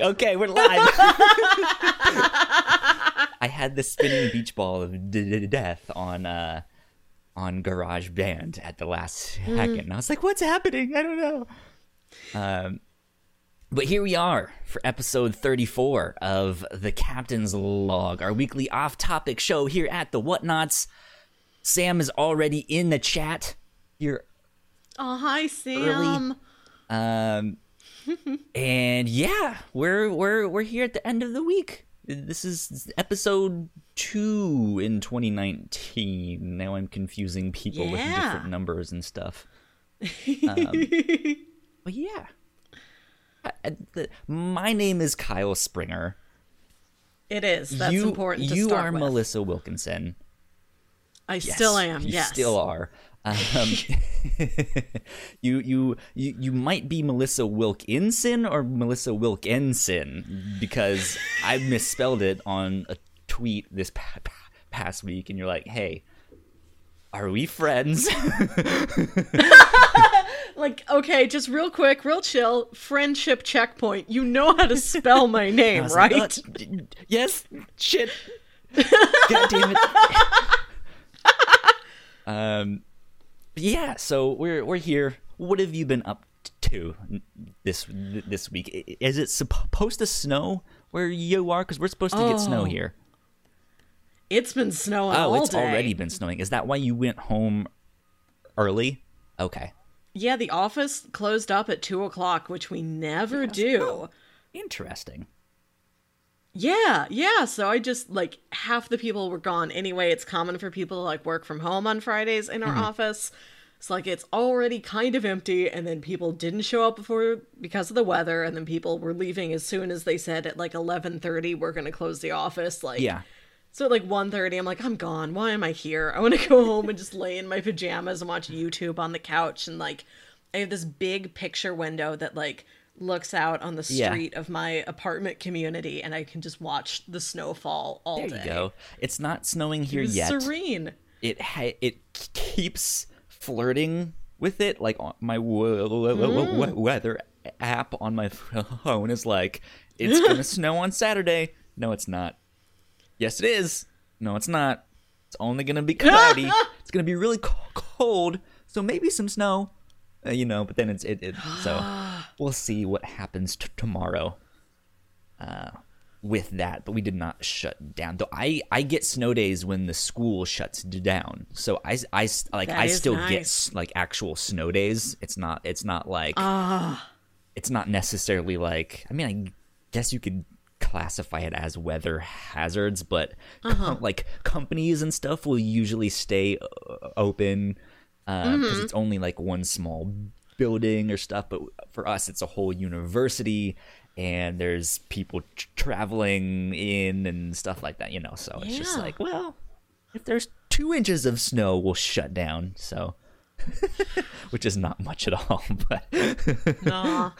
like, okay, we're live. I had the spinning beach ball of d- d- death on uh on Garage Band at the last second. And I was like, what's happening? I don't know. Um, but here we are for episode 34 of The Captain's Log, our weekly off topic show here at the Whatnauts. Sam is already in the chat here Oh, hi, Sam. um, and yeah, we're we're we're here at the end of the week. This is episode two in 2019. Now I'm confusing people with different numbers and stuff. Um, but yeah, I- I- the- my name is Kyle Springer. It is. That's you important to you are with. Melissa Wilkinson. I Yes, still am. You yes. still are. Um, you, you you you might be Melissa Wilkinson or Melissa Wilkinson because I misspelled it on a tweet this pa- pa- past week, and you're like, "Hey, are we friends?" Like, okay, just real quick, real chill. Friendship checkpoint. You know how to spell my name, right? like, "Uh, d- d- yes. Shit. God damn it. um, yeah. So we're we're here. What have you been up to this this week? Is it supposed to snow where you are? Because we're supposed to get snow Oh, here. it's been snowing Oh, it's day. already been snowing. Is that why you went home early? Okay. Yeah, the office closed up at two o'clock, which we never do. Oh, interesting. Yeah, yeah. So I just like half the people were gone anyway. It's common for people to like work from home on Fridays in our Mm-hmm. office. So like it's already kind of empty and then people didn't show up before because of the weather and then people were leaving as soon as they said at like 11:30 we're going to close the office like Yeah. So at like 1.30, I'm like, I'm gone. Why am I here? I want to go home and just lay in my pajamas and watch YouTube on the couch. And like, I have this big picture window that like looks out on the Yeah. street of my apartment community, and I can just watch the snowfall all There day. you go. It's not snowing here It yet. serene. it ha- it keeps flirting with it like my w- w- weather app on my phone is like it's gonna snow on saturday no it's not yes it is no it's not it's only gonna be cloudy it's gonna be really co- cold so maybe some snow uh, you know but then it's it, it so we'll see what happens t- tomorrow uh, with that, but we did not shut down. Though I I get snow days when the school shuts down, so I I like That I still get nice. s- like actual snow days. It's not it's not like Ah, it's not necessarily like I mean I guess you could classify it as weather hazards, but Uh-huh. like companies and stuff will usually stay uh, open because Mm-hmm. it's only like one small building or stuff. But for us, it's a whole university, and there's people tr- traveling in and stuff like that. You know, so it's just like, well, if there's two inches of snow, we'll shut down. So. Which is not much at all, but nah.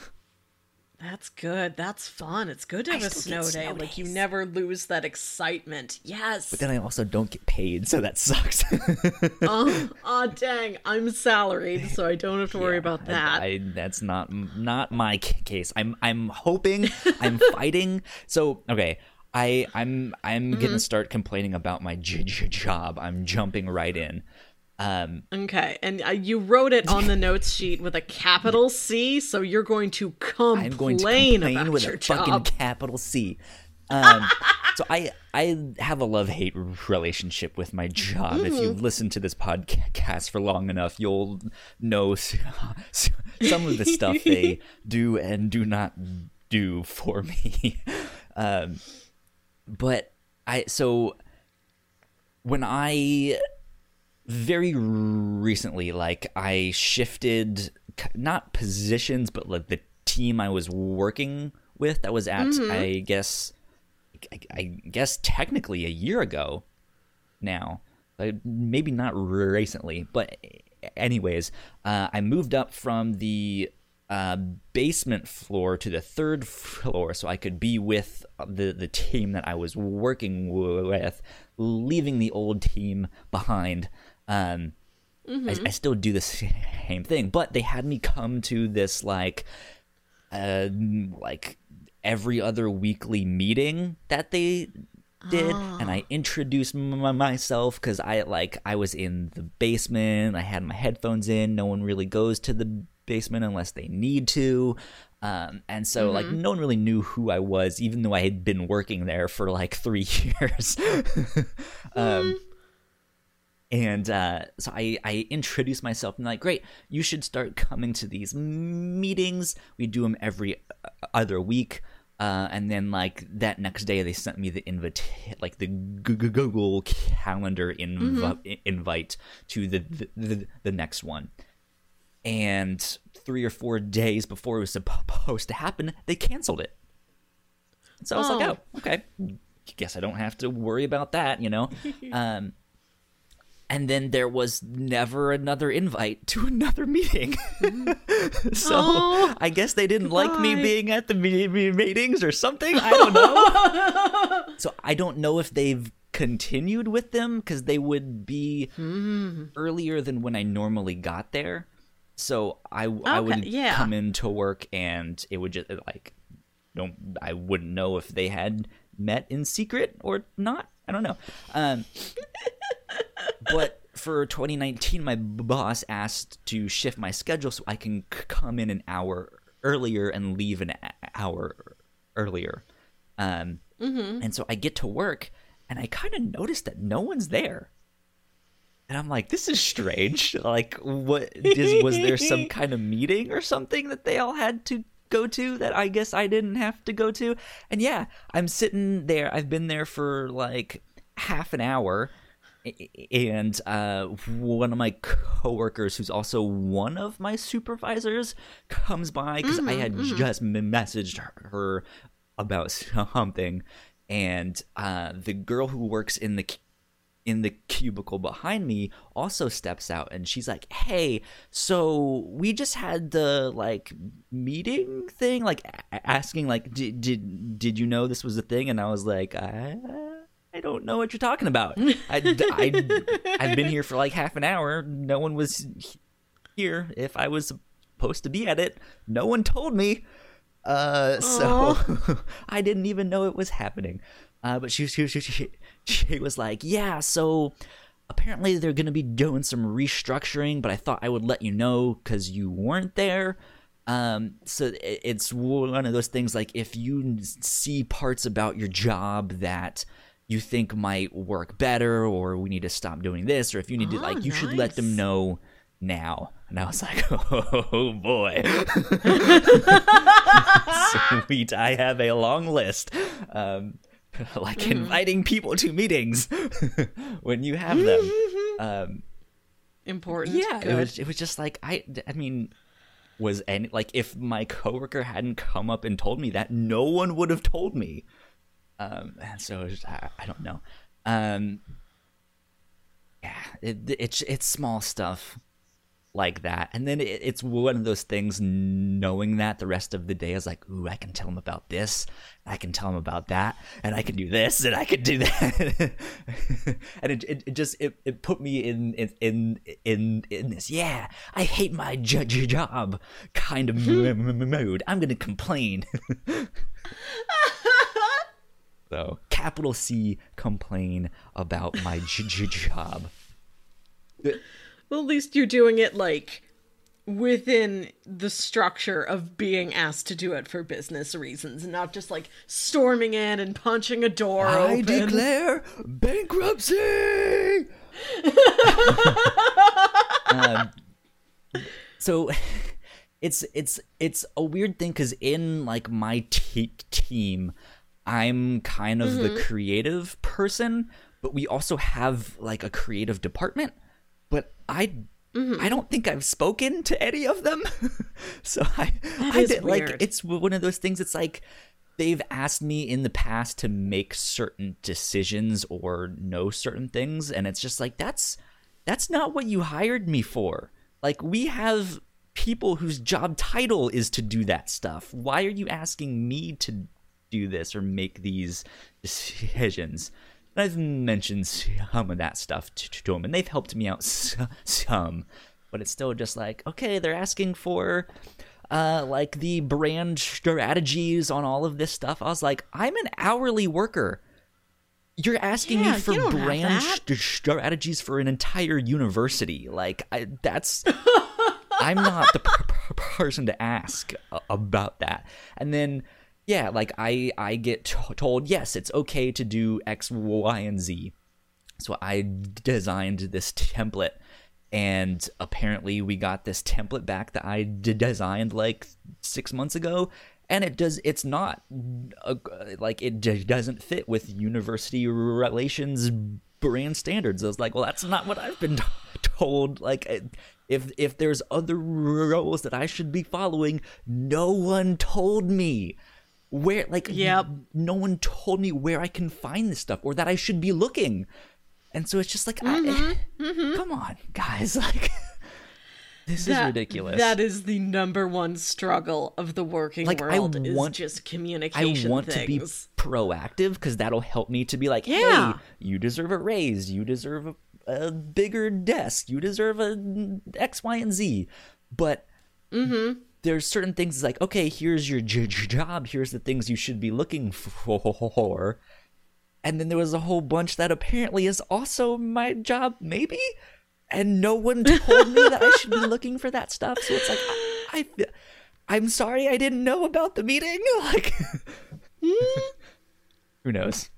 That's good. That's fun. It's good to have a snow day. snow Like you never lose that excitement. Yes. But then I also don't get paid, so that sucks. oh, aw, dang. I'm salaried, so I don't have to worry about that. I, that's not not my case. I'm I'm hoping. I'm fighting. So okay, I I'm I'm Mm-hmm. gonna start complaining about my j- j- job. I'm jumping right in. Um, Okay, and uh, you wrote it on the notes sheet with a capital C, so you're going to complain, I'm going to complain about with your a fucking capital C. Um, so I I have a love hate relationship with my job. If Mm-hmm. you listen to this podcast for long enough, you'll know some of the stuff they do and do not do for me. Um, but I so when I very recently like i shifted not positions but like the team i was working with that was at i guess I, I guess technically a year ago now uh, maybe not recently but anyways uh, i moved up from the uh, basement floor to the third floor so i could be with the, the team that i was working with leaving the old team behind um, I, I still do the same thing but they had me come to this like uh, like every other weekly meeting that they did and i introduced m- myself because i like i was in the basement i had my headphones in no one really goes to the basement unless they need to um, and so like no one really knew who i was even though i had been working there for like three years. Um, and uh, so I, I introduced myself and like great you should start coming to these meetings. We do them every uh, other week. Uh, and then like that next day they sent me the invite like the google calendar inv- invite to the, the, the the next one. And three or four days before it was supposed to happen they canceled it. So i was like Oh. oh okay. Guess i don't have to worry about that you know? Um and then there was never another invite to another meeting. so Oh, I guess they didn't like me being at the me- me- meetings or something. I don't know. so I don't know if they've continued with them because they would be Hmm. earlier than when I normally got there. So I I would yeah. come into work and it would just like don't I wouldn't know if they had met in secret or not. I don't know. Um, but for 2019, my boss asked to shift my schedule so I can c- come in an hour earlier and leave an a- hour earlier. Um, And so I get to work and I kind of notice that no one's there. And I'm like, this is strange. like, what is, was there some kind of meeting or something that they all had to go to that I guess I didn't have to go to? And yeah, I'm sitting there. I've been there for like half an hour. And uh, one of my coworkers, who's also one of my supervisors, comes by because I had just messaged her about something, and uh, the girl who works in the in the cubicle behind me also steps out and she's like hey so we just had the like meeting thing like a- asking like did did did you know this was a thing? And i was like i i don't know what you're talking about. I, I i've been here for like half an hour. No one was here if i was supposed to be at it. No one told me. Uh, so I didn't even know it was happening. Uh, but she, she, she, she, she was like, yeah, so apparently they're going to be doing some restructuring, but I thought I would let you know because you weren't there. Um, so it's one of those things like if you see parts about your job that you think might work better, or we need to stop doing this, or if you need to, Oh, like, you should let them know now. And I was like, oh boy. Sweet, I have a long list. Um, like Mm-hmm. inviting people to meetings when you have them. Um, Important. yeah, it was it was just like I I mean was any like if my coworker hadn't come up and told me that no one would have told me. Um, and so I, I don't know. Um, yeah, it, it's it's small stuff like that, and then it, it's one of those things. Knowing that the rest of the day is like, ooh, I can tell him about this, I can tell him about that, and I can do this, and I can do that, and it, it, it just it, it put me in in in in, this yeah, I hate my j- j- job kind of m- m- mood. I'm gonna complain. So, capital C, complain about my j- j- job. Well, at least you're doing it like within the structure of being asked to do it for business reasons, and not just like storming in and punching a door I open. declare bankruptcy. um, so it's it's it's a weird thing because in like my te- team, I'm kind of the creative person, but we also have like a creative department. But I mm-hmm. I don't think I've spoken to any of them. so I I is did like it's one of those things it's like they've asked me in the past to make certain decisions or know certain things and it's just like that's that's not what you hired me for. Like we have people whose job title is to do that stuff. Why are you asking me to do this or make these decisions? And I've mentioned some of that stuff to, to them, and they've helped me out some. But it's still just like, okay, they're asking for uh, like the brand strategies on all of this stuff. I was like, I'm an hourly worker. You're asking Yeah, me for you don't have brand st- strategies for an entire university. Like, I, that's. I'm not the per- per- person to ask about that. And then, yeah, like I I get t- told yes, it's okay to do X, Y, and Z. So I designed this template, and apparently we got this template back that I d- designed like six months ago, and it does. It's not uh, like it d- doesn't fit with university relations brand standards. I was like, well, that's not what I've been t- told. Like, if if there's other rules that I should be following, no one told me where. Like, Yep. no one told me where I can find this stuff or that I should be looking. And so it's just like, Mm-hmm. I, come on, guys, like. This is ridiculous. That is the number one struggle of the working Like, I world want- is just communication. I want to be proactive because that'll help me to be like, Yeah. hey, you deserve a raise, you deserve a, a bigger desk, you deserve a X, Y, and Z. But Mm-hmm. There's certain things like, okay, here's your j- job, here's the things you should be looking for. And then there was a whole bunch that apparently is also my job, maybe? And no one told me that I should be looking for that stuff. So it's like, I, I, I'm sorry I didn't know about the meeting. Like, hmm? who knows?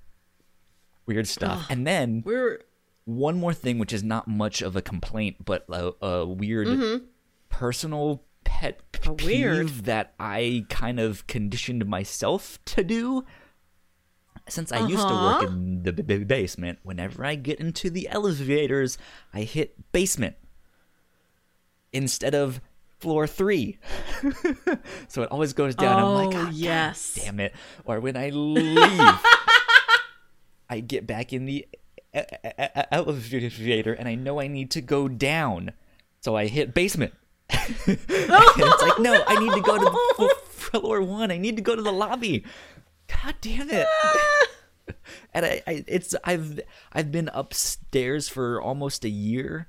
Weird stuff. And then We're one more thing, which is not much of a complaint, but a, a weird mm-hmm. personal pet peeve weird. that I kind of conditioned myself to do. Since I used to work Uh-huh. in the b- b- basement, whenever I get into the elevators, I hit basement instead of floor three. so it always goes down. I'm like, Oh, "Ah, God yes. damn it. Or when I leave, I get back in the elevator and I know I need to go down. So I hit basement. It's like, no, I need to go to the f- floor one. I need to go to the lobby. God damn it. and I, I it's I've I've been upstairs for almost a year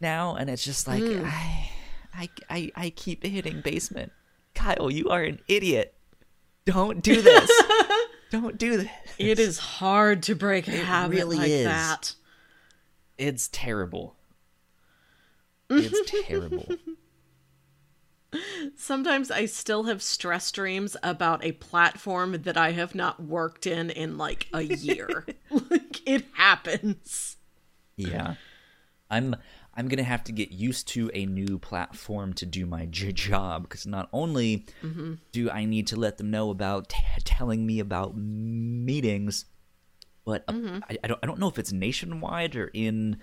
now and it's just like mm. I, I I I keep hitting basement. Kyle, you are an idiot. Don't do this. Don't do this. it is hard to break a habit really like is. that. It's terrible. It's terrible. Sometimes I still have stress dreams about a platform that I have not worked in in like a year. like it happens. Yeah. I'm I'm going to have to get used to a new platform to do my j- job because not only do I need to let them know about t- telling me about meetings, but uh, I, I don't I don't know if it's nationwide or in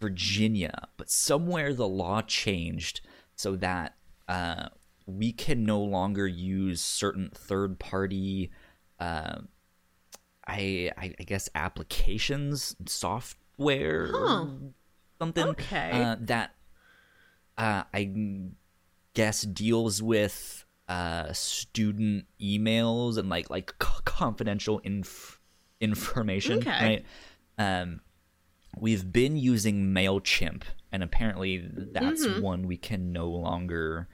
Virginia, but somewhere the law changed so that uh, we can no longer use certain third party uh, I, I I guess applications, software, or something Okay. uh, that uh, I guess deals with uh, student emails and like like c- confidential inf- information, Okay. right? Um, we've been using Mailchimp, and apparently that's one we can no longer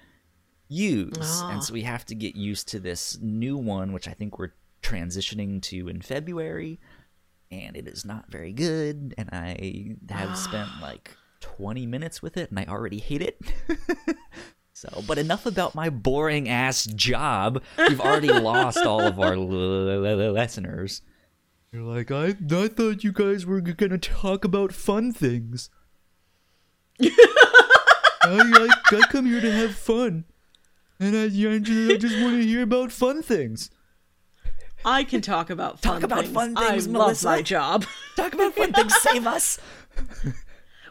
use, and ah. so we have to get used to this new one, which I think we're transitioning to in February, and it is not very good. And I have spent ah. like 20 minutes with it, and I already hate it. so, but enough about my boring ass job. We've already lost all of our listeners. You're like, I, I thought you guys were gonna talk about fun things. I, I, I come here to have fun. And I, I just, I just want to hear about fun things. I can talk about fun Talk about things. fun things, I Melissa. love my job. Talk about fun things. Save us.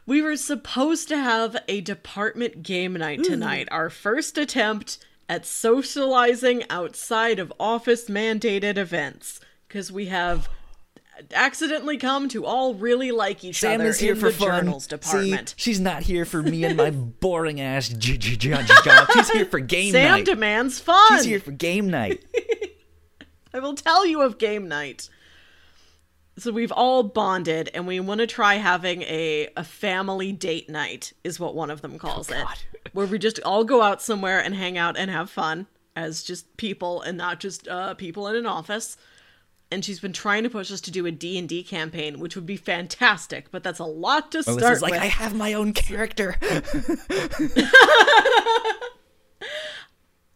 We were supposed to have a department game night hmm. tonight, our first attempt at socializing outside of office mandated events. Because we have accidentally come to all really like each Sam other is here in for the fun. journals department. See, she's not here for me and my boring ass j- j- j- job. She's here for game Sam night. Sam demands fun. She's here for game night. I will tell you of game night. so we've all bonded and we want to try having a a family date night is what one of them calls Oh, it where we just all go out somewhere and hang out and have fun as just people and not just uh, people in an office and she's been trying to push us to do a D&D campaign which would be fantastic but that's a lot to start Melissa's like, with I have my own character.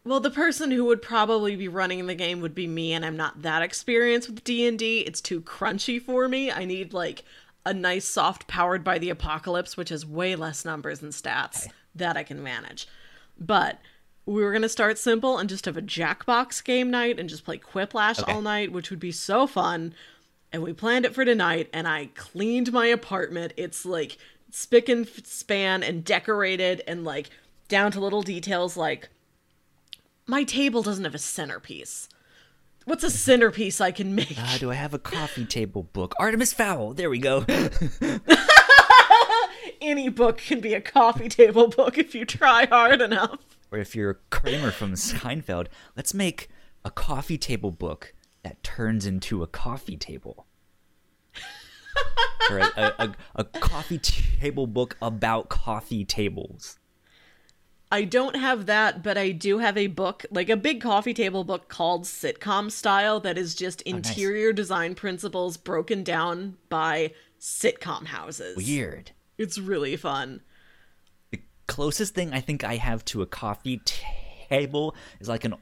Well, the person who would probably be running the game would be me, and I'm not that experienced with D and D. It's too crunchy for me. I need like a nice soft powered by the apocalypse, which has way less numbers and stats that I can manage. But we were gonna start simple and just have a Jackbox game night and just play Quiplash Okay. all night, which would be so fun. And we planned it for tonight, and I cleaned my apartment. It's like spick and span and decorated, and like down to little details like my table doesn't have a centerpiece. What's a centerpiece I can make? Uh, do I have a coffee table book? Artemis Fowl. There we go. Any book can be a coffee table book if you try hard enough. Or if you're Kramer from Seinfeld, let's make a coffee table book that turns into a coffee table. or a, a, a, coffee table book about coffee tables. I don't have that, but I do have a book, like a big coffee table book called Sitcom Style, that is just Oh, nice. interior design principles broken down by sitcom houses. Weird. It's really fun. Closest thing I think I have to a coffee table is like an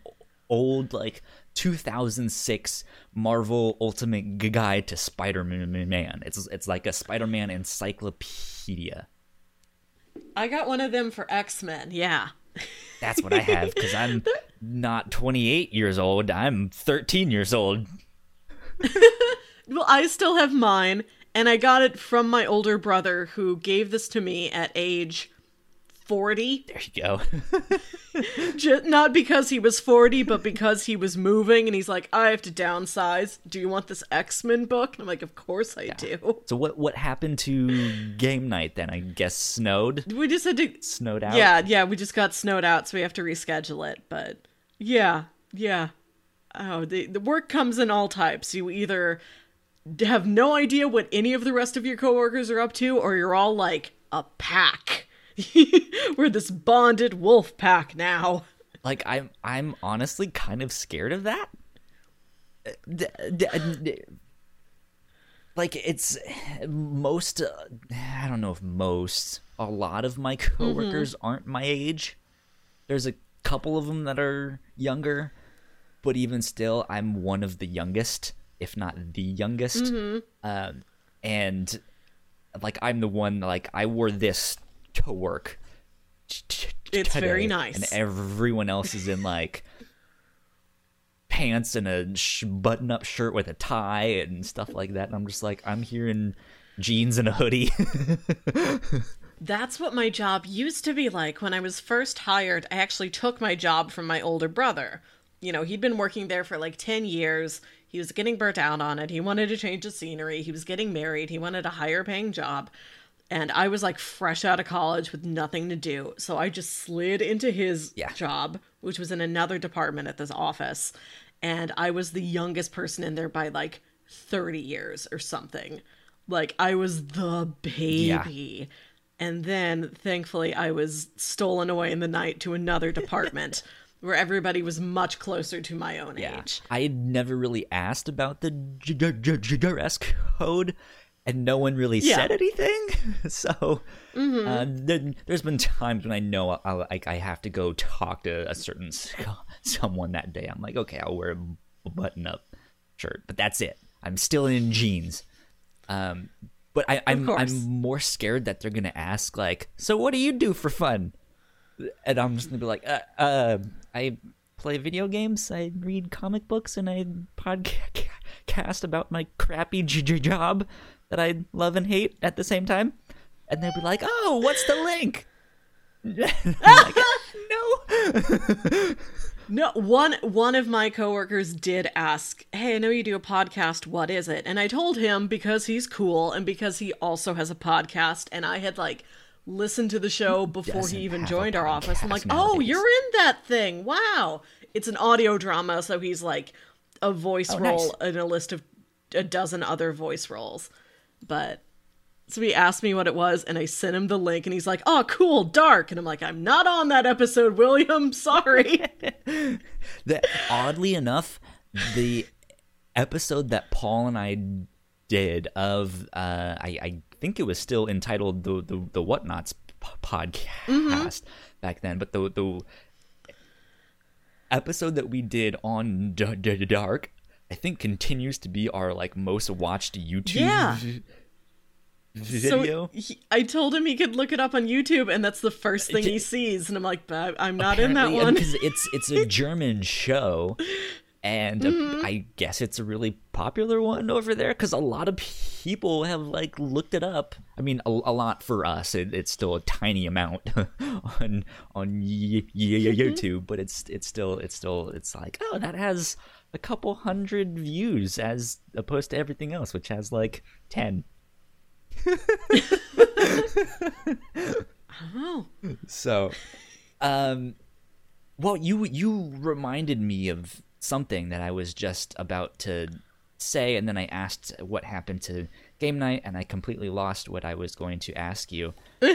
old like 2006 Marvel Ultimate Guide to Spider-Man. It's it's like a Spider-Man encyclopedia. I got one of them for X Men, yeah. That's what I have because I'm not 28 years old. I'm 13 years old. Well, I still have mine, and I got it from my older brother who gave this to me at age 40. There you go. J- not because he was 40, but because he was moving and he's like, I have to downsize. Do you want this X Men book? And I'm like, Of course I do. so what what happened to game night then? I guess snowed. We just had to. Snowed out. Yeah, yeah, we just got snowed out, so we have to reschedule it. But yeah, yeah. Oh, the, the work comes in all types. You either have no idea what any of the rest of your coworkers are up to, or you're all like a pack. We're this bonded wolf pack now. Like I'm I'm honestly kind of scared of that. Uh, d- d- d- Like it's most uh, I don't know if most a lot of my coworkers aren't my age. There's a couple of them that are younger, but even still I'm one of the youngest, if not the youngest. Um and like I'm the one like I wore this to work. t- It's very nice. And everyone else is in like pants and a sh- button-up shirt with a tie and stuff like that. And I'm just like, I'm here in jeans and a hoodie. That's what my job used to be like when I was first hired. I actually took my job from my older brother. You know, he'd been working there for like 10 years. He was getting burnt out on it. He wanted to change the scenery. He was getting married. He wanted a higher paying job. And I was like fresh out of college with nothing to do. So I just slid into his Yeah. job, which was in another department at this office. And I was the youngest person in there by like 30 years or something. Like I was the baby. And then thankfully I was stolen away in the night to another department where everybody was much closer to my own age. I had never really asked about the dress code, and no one really Yeah. said anything. So uh, there, there's been times when I know I, like I have to go talk to a certain someone that day. I'm like, okay, I'll wear a button-up shirt, but that's it. I'm still in jeans. Um, but I, I'm. I'm more scared that they're gonna ask like, so what do you do for fun? and I'm just gonna be like, uh, uh, I play video games, I read comic books, and I podcast about my crappy j- j- job that I love and hate at the same time. And they'll be like, "Oh, what's the link?" Like, no. No, one one of my coworkers did ask, "Hey, I know you do a podcast. What is it?" And I told him because he's cool and because he also has a podcast and I had like listened to the show before doesn't he even joined our office. I'm like, podcast "Oh, you're in that thing. Wow." It's an audio drama, so he's like a voice Oh, role nice. in a list of a dozen other voice roles. But so he asked me what it was, and I sent him the link, and he's like, "Oh, cool, dark." And I'm like, "I'm not on that episode, William. Sorry." that oddly enough, the episode that Paul and I did of uh, I, I think it was still entitled the the, the Whatnauts p- podcast mm-hmm. back then, but the the episode that we did on D- D- Dark, I think continues to be our like most watched YouTube. Yeah. Video. So he, I told him he could look it up on YouTube, and that's the first thing he sees. And I'm like, I'm not in that one because it's it's a German show, and mm-hmm. I guess it's a really popular one over there because a lot of people have like looked it up. I mean, a, a lot for us. It, it's still a tiny amount on on y- y- YouTube, but it's it's still it's still it's like oh that has a couple hundred views as opposed to everything else, which has like ten. oh. So, um, well, you you reminded me of something that I was just about to say, and then I asked what happened to game night, and I completely lost what I was going to ask you.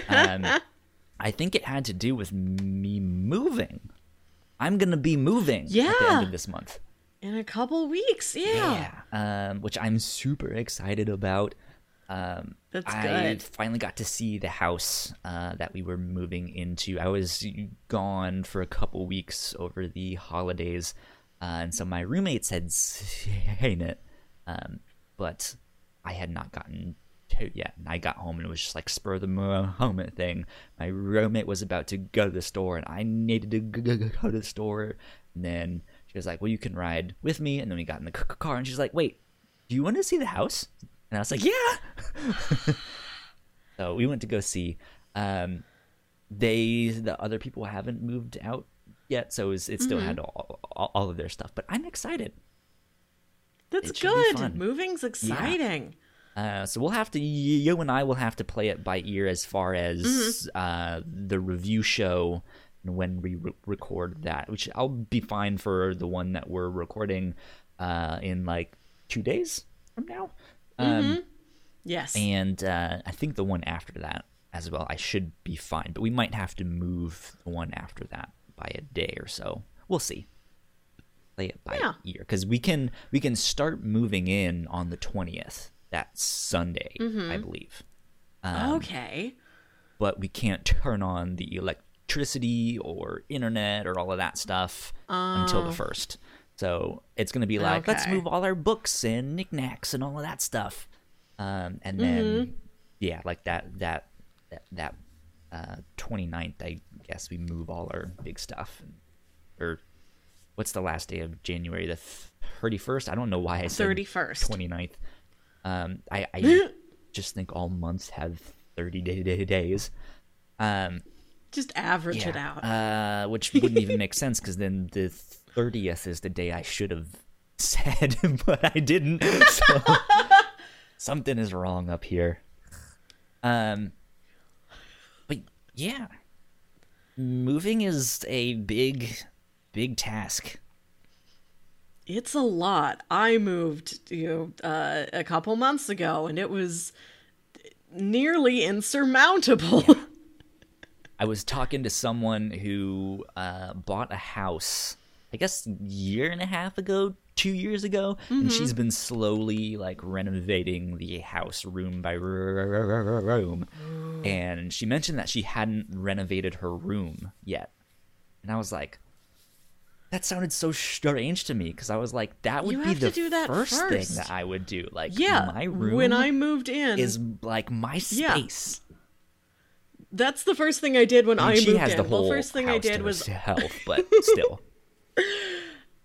Um, I think it had to do with me moving. I'm gonna be moving yeah. at the end of this month. In a couple weeks, yeah. Yeah. Um, which I'm super excited about. Um, That's good. I good. finally got to see the house uh, that we were moving into. I was gone for a couple weeks over the holidays, uh, and so my roommates had seen it, um, but I had not gotten to it yet. And I got home and it was just like spur of the moment thing. My roommate was about to go to the store, and I needed to go to the store. And then she was like, "Well, you can ride with me." And then we got in the car, and she's like, "Wait, do you want to see the house?" And I was like, "Yeah." so we went to go see. Um, they the other people haven't moved out yet, so it, was, it still mm-hmm. had all, all, all, of their stuff. But I'm excited. That's it good. Moving's exciting. Yeah. Uh, so we'll have to you and I will have to play it by ear as far as mm-hmm. uh, the review show when we re- record that, which I'll be fine for the one that we're recording uh, in like two days from now. Um, mm-hmm. Yes, and uh, I think the one after that as well. I should be fine, but we might have to move the one after that by a day or so. We'll see. Play it by yeah. ear because we can we can start moving in on the twentieth. That Sunday, mm-hmm. I believe. Um, okay. But we can't turn on the electricity or internet or all of that stuff until the oh. first. So it's going to be like, okay. let's move all our books and knickknacks and all of that stuff. Um, and then, mm-hmm. yeah, like that, that, that, that uh, 29th, I guess we move all our big stuff. Or what's the last day of January? The 31st? I don't know why I said 31st. 29th. Um, I, I just think all months have 30 day, day days. Um, just average yeah, it out. Uh, which wouldn't even make sense because then the 30th is the day I should have said, but I didn't. So something is wrong up here. Um, but yeah, moving is a big, big task. It's a lot. I moved, you know, uh, a couple months ago, and it was nearly insurmountable. Yeah. I was talking to someone who uh, bought a house, I guess, year and a half ago, two years ago, mm-hmm. and she's been slowly like renovating the house room by room. And she mentioned that she hadn't renovated her room yet, and I was like, that sounded so strange to me because I was like, that would you be the first, first, thing that I would do. Like, yeah, my room when I moved in is like my space. Yeah. That's the first thing I did when I, mean, I moved in. The well, first thing I did was health, but still.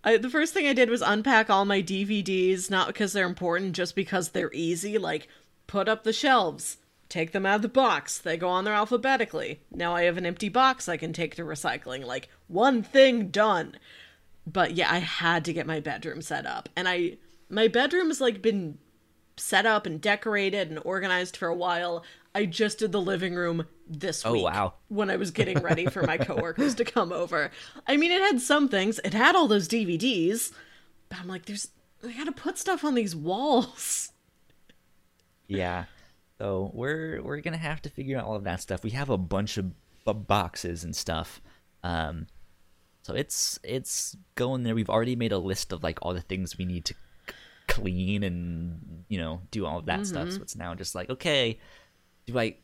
I, the first thing I did was unpack all my DVDs, not because they're important, just because they're easy. Like, put up the shelves, take them out of the box. They go on there alphabetically. Now I have an empty box I can take to recycling. Like, one thing done. But yeah, I had to get my bedroom set up. And I, my bedroom has like been set up and decorated and organized for a while. I just did the living room this oh, week. wow. When I was getting ready for my coworkers to come over. I mean, it had some things. It had all those DVDs, but I'm like, there's I gotta put stuff on these walls. Yeah. So we're we're gonna have to figure out all of that stuff. We have a bunch of b- boxes and stuff. Um, so it's it's going there. We've already made a list of like all the things we need to c- clean and you know do all of that stuff. So it's now just like okay, do I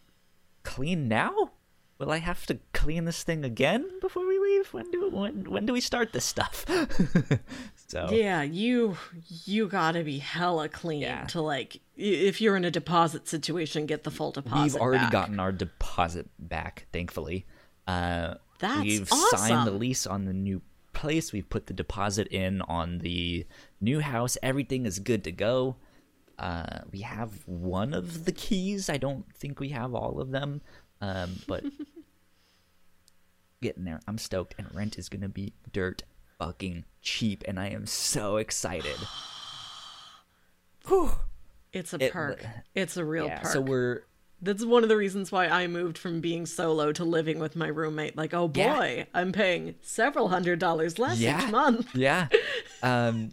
clean now? Will I have to clean this thing again before we leave? When do when when do we start this stuff? so Yeah, you you gotta be hella clean Yeah. to like if you're in a deposit situation, get the full deposit. we've already back. gotten our deposit back, thankfully. Uh, That's awesome. we've signed the lease on the new place. We've put the deposit in on the new house. Everything is good to go. Uh, we have one of the keys. I don't think we have all of them, um, but getting there. I'm stoked, and rent is gonna be dirt fucking cheap, and I am so excited. Whew. It's a It- perk. It's a real Yeah, perk. so we're That's one of the reasons why I moved from being solo to living with my roommate. Like, oh boy, Yeah. I'm paying several hundred dollars less Yeah. each month. yeah um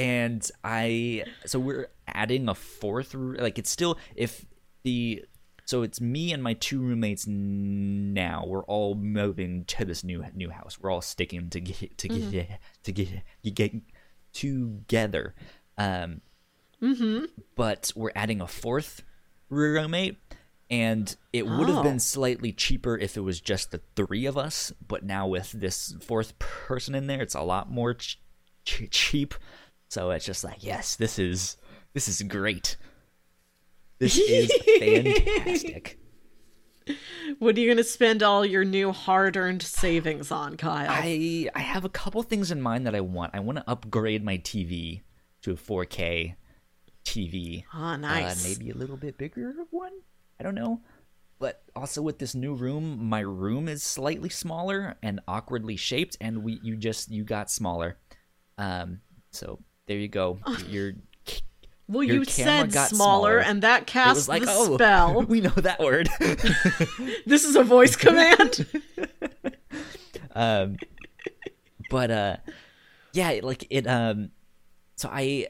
and i so we're adding a fourth like it's still if the so it's me and my two roommates now. We're all moving to this new new house. We're all sticking to get to get to get to get together. Um but we're adding a fourth roommate and it would have Oh. been slightly cheaper if it was just the three of us but now with this fourth person in there it's a lot more ch- ch- cheap so it's just like yes this is this is great this is fantastic What are you gonna spend all your new hard-earned savings on, Kyle? i i have a couple things in mind that i want i want to upgrade my tv to a 4k tv Ah, nice. Uh, maybe a little bit bigger one. I don't know. But also with this new room, my room is slightly smaller and awkwardly shaped, and we you just you got smaller. Um, so there you go. Your well, your you said smaller, smaller. and that it casts like the oh spell. we know that word. this is a voice command. um, but uh, yeah, like it. Um, so I,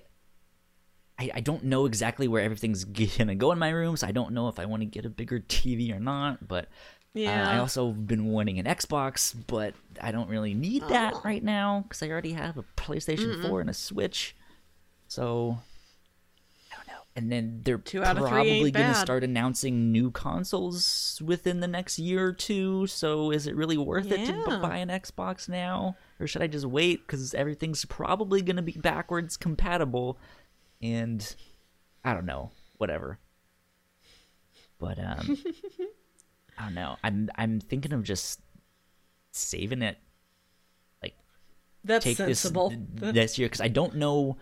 I, I don't know exactly where everything's gonna go in my room, so I don't know if I want to get a bigger TV or not. But uh, I Yeah. also been wanting an Xbox, but I don't really need that Oh. right now because I already have a PlayStation Four and a Switch. So I don't know. And then they're Two out of probably gonna start announcing new consoles within the next year or two. So is it really worth it to buy an Xbox now, or should I just wait because everything's probably gonna be backwards compatible? And I don't know, whatever. But um, I don't know. I'm I'm thinking of just saving it like That's take sensible. this this year because I don't know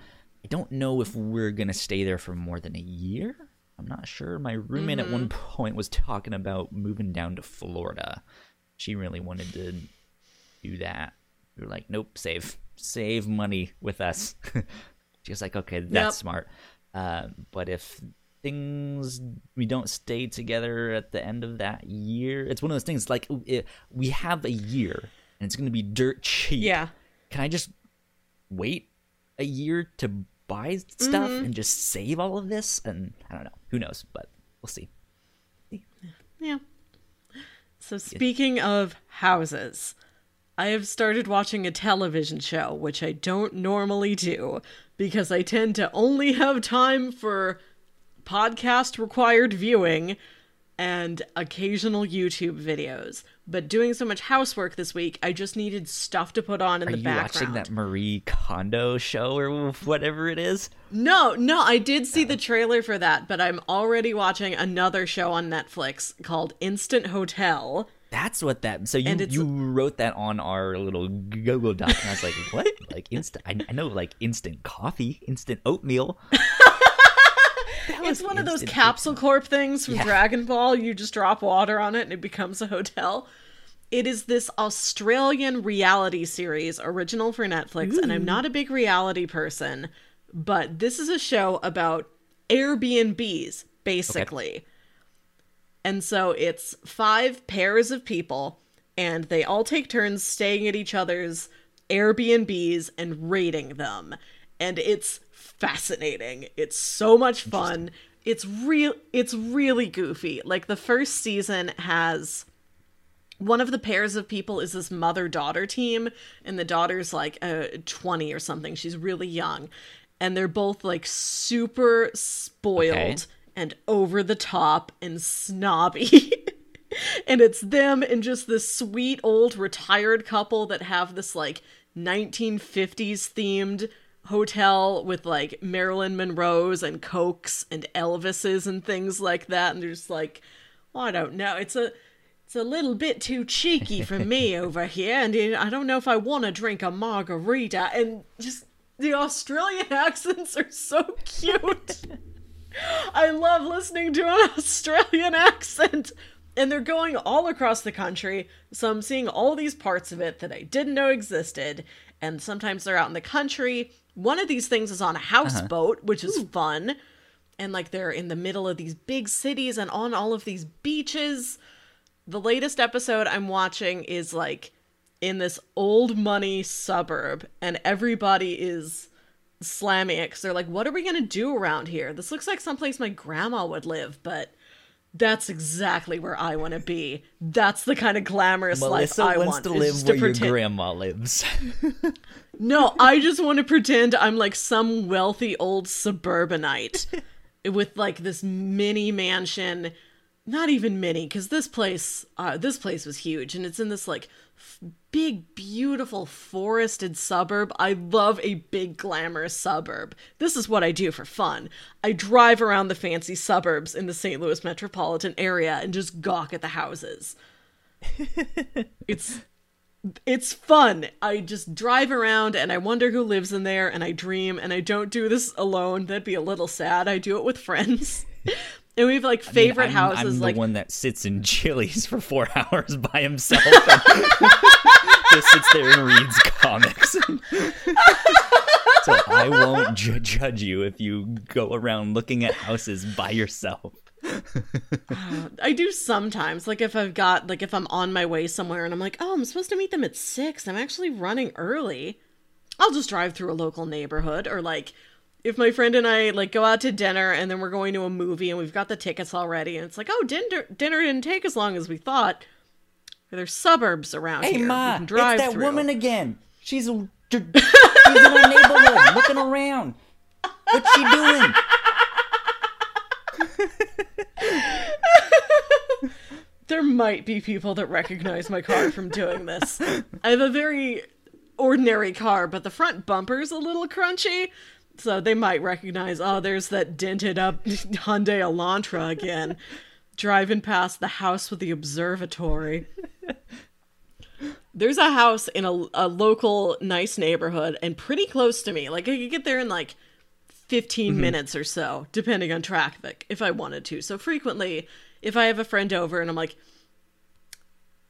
I don't know if we're gonna stay there for more than a year. I'm not sure. My roommate at one point was talking about moving down to Florida. She really wanted to do that. We were like, nope, save save money with us. she was like, okay, that's Yep. smart. Uh, but if things we don't stay together at the end of that year, it's one of those things like it, we have a year and it's gonna be dirt cheap yeah. can I just wait a year to buy stuff Mm-hmm. and just save all of this? And I don't know. Who knows? But we'll see. Yeah. So speaking of houses, I have started watching a television show, which I don't normally do because I tend to only have time for podcast required viewing and occasional YouTube videos. But doing so much housework this week, I just needed stuff to put on in Are the you background. watching that Marie Kondo show or whatever it is? No, no, I did see the uh-huh. trailer for that, but I'm already watching another show on Netflix called Instant Hotel. That's what that. So you you wrote that on our little Google Doc, and I was like, what? Like instant? I, I know like instant coffee, instant oatmeal. It's one of those capsule corp things from Yeah. Dragon Ball. You just drop water on it and it becomes a hotel. It is this Australian reality series, original for Netflix, and I'm not a big reality person, but this is a show about Airbnbs, basically. And so it's five pairs of people, and they all take turns staying at each other's Airbnbs and rating them. And it's fascinating. It's so much fun. It's real it's really goofy. Like the first season has one of the pairs of people is this mother daughter team and the daughter's like uh, 20 or something she's really young and they're both like super spoiled okay. and over the top and snobby and it's them and just this sweet old retired couple that have this like 1950s themed hotel with like Marilyn Monroe's and Cokes and Elvises and things like that and they're just like well, I don't know it's a it's a little bit too cheeky for me over here, and I don't know if I want to drink a margarita. And just the Australian accents are so cute. I love listening to an Australian accent. And they're going all across the country, so I'm seeing all these parts of it that I didn't know existed. And sometimes they're out in the country. One of these things is on a houseboat, uh-huh. which is Ooh. fun. And like they're in the middle of these big cities and on all of these beaches the latest episode I'm watching is like in this old money suburb, and everybody is slamming it because they're like, "What are we gonna do around here? This looks like someplace my grandma would live, but." That's exactly where I want to be. That's the kind of glamorous Melissa life I wants want. to live where to pretend- your grandma lives. no, I just want to pretend I'm like some wealthy old suburbanite with like this mini mansion. Not even mini, because this place uh, this place was huge and it's in this like f- big beautiful forested suburb. I love a big glamorous suburb. This is what i do for fun. I drive around the fancy suburbs in the st louis metropolitan area and just gawk at the houses. It's it's fun i just drive around and i wonder who lives in there and i dream and i don't do this alone that'd be a little sad i do it with friends and we have like favorite I mean, I'm, houses. I'm like the one that sits in Chili's for four hours by himself. just sits there and reads comics. so I won't ju- judge you if you go around looking at houses by yourself. I do sometimes. Like if I've got like if I'm on my way somewhere and I'm like, oh, I'm supposed to meet them at six. I'm actually running early. I'll just drive through a local neighborhood or like if my friend and I like go out to dinner and then we're going to a movie and we've got the tickets already and it's like, oh, dinner dinner didn't take as long as we thought. There's suburbs around hey, here. Ma, it's that through. woman again. She's she's in our neighborhood, looking around. What's she doing? there might be people that recognize my car from doing this. I have a very ordinary car, but the front bumper's a little crunchy, so they might recognize, oh, there's that dented up Hyundai Elantra again, driving past the house with the observatory. there's a house in a, a local nice neighborhood and pretty close to me. Like I could get there in like 15 mm-hmm. minutes or so, depending on traffic, if I wanted to. So frequently, if I have a friend over and I'm like,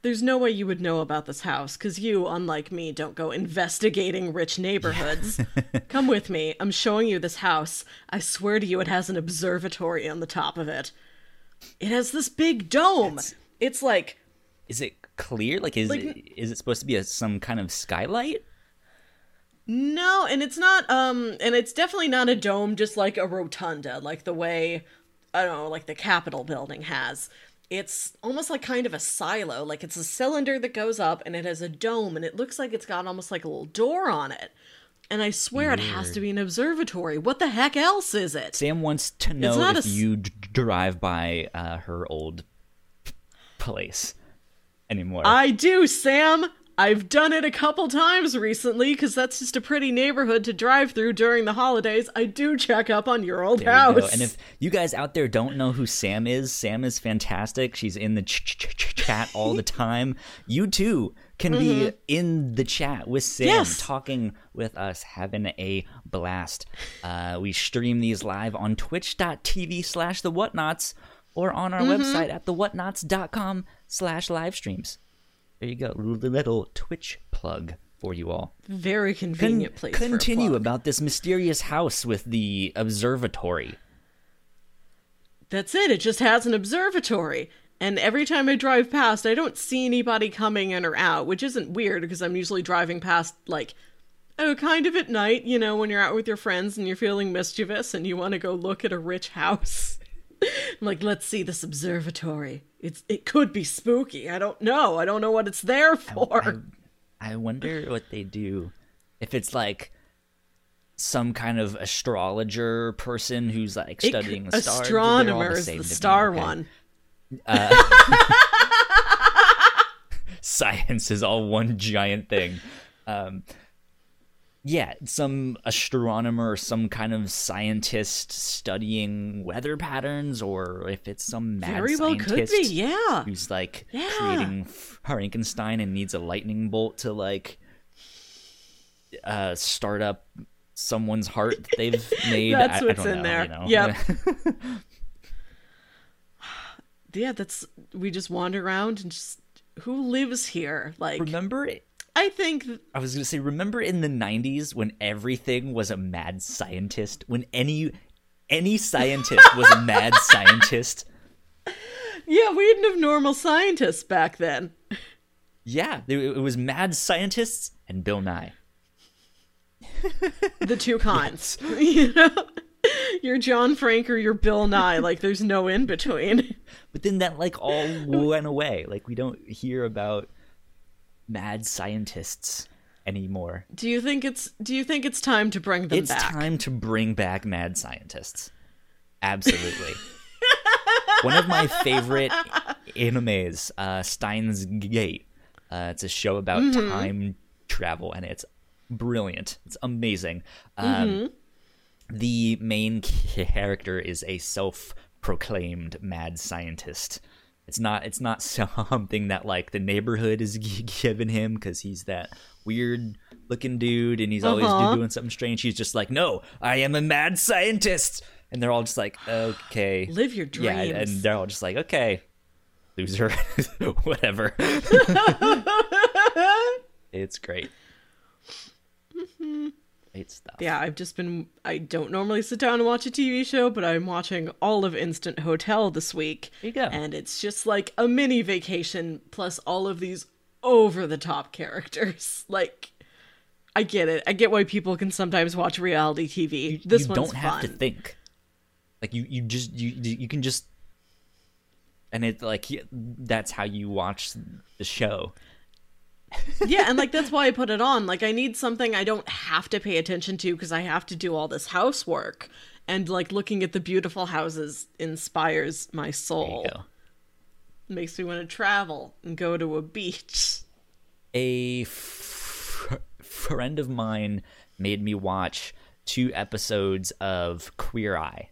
there's no way you would know about this house because you, unlike me, don't go investigating rich neighborhoods. Come with me. I'm showing you this house. I swear to you, it has an observatory on the top of it. It has this big dome. It's, it's like. Is it clear? Like, is like, it, is it supposed to be a, some kind of skylight? No, and it's not. Um, and it's definitely not a dome, just like a rotunda, like the way I don't know, like the Capitol building has it's almost like kind of a silo. Like it's a cylinder that goes up and it has a dome and it looks like it's got almost like a little door on it. And I swear Weird. it has to be an observatory. What the heck else is it? Sam wants to know if a... you d- drive by uh, her old place anymore. I do, Sam. I've done it a couple times recently because that's just a pretty neighborhood to drive through during the holidays. I do check up on your old there house. And if you guys out there don't know who Sam is, Sam is fantastic. She's in the ch- ch- ch- chat all the time. You too can mm-hmm. be in the chat with Sam, yes. talking with us, having a blast. Uh, we stream these live on twitch.tv slash the Whatnauts or on our mm-hmm. website at thewhatnauts.com slash live streams. There you go. Little Twitch plug for you all. Very convenient Con- place. Continue about this mysterious house with the observatory. That's it. It just has an observatory. And every time I drive past, I don't see anybody coming in or out, which isn't weird because I'm usually driving past like Oh, kind of at night, you know, when you're out with your friends and you're feeling mischievous and you want to go look at a rich house. I'm like, let's see this observatory. It's it could be spooky. I don't know. I don't know what it's there for. I, I wonder what they do if it's like some kind of astrologer person who's like studying it, the stars. Astronomer is the star okay. one. Uh, science is all one giant thing. Um, yeah, some astronomer or some kind of scientist studying weather patterns, or if it's some mad Very well scientist could be, yeah. who's like yeah. creating Frankenstein and needs a lightning bolt to like uh, start up someone's heart that they've made. that's I, what's I in know, there. You know? Yep. yeah, that's we just wander around and just who lives here? Like remember I think I was gonna say, remember in the '90s when everything was a mad scientist, when any any scientist was a mad scientist. Yeah, we didn't have normal scientists back then. Yeah, it was mad scientists and Bill Nye. the two kinds, you know. You're John Frank or you're Bill Nye. Like, there's no in between. But then that like all went away. Like, we don't hear about mad scientists anymore. Do you think it's do you think it's time to bring them it's back? It's time to bring back mad scientists. Absolutely. One of my favorite animes, uh, Steins;Gate. Uh, it's a show about mm-hmm. time travel, and it's brilliant. It's amazing. Um, mm-hmm. The main character is a self-proclaimed mad scientist it's not it's not something that like the neighborhood is giving him because he's that weird looking dude and he's always uh-huh. doing something strange. He's just like, no, I am a mad scientist, and they're all just like, okay, live your dreams. Yeah, and they're all just like, okay, loser, whatever. it's great. Great stuff. Yeah, I've just been. I don't normally sit down and watch a TV show, but I'm watching all of Instant Hotel this week. There you go. And it's just like a mini vacation plus all of these over the top characters. Like, I get it. I get why people can sometimes watch reality TV. You, this you don't have fun. to think. Like you, you just you you can just, and it like that's how you watch the show yeah, and like that's why I put it on. Like I need something I don't have to pay attention to because I have to do all this housework. And like looking at the beautiful houses inspires my soul. Makes me want to travel and go to a beach. A f- friend of mine made me watch two episodes of Queer Eye.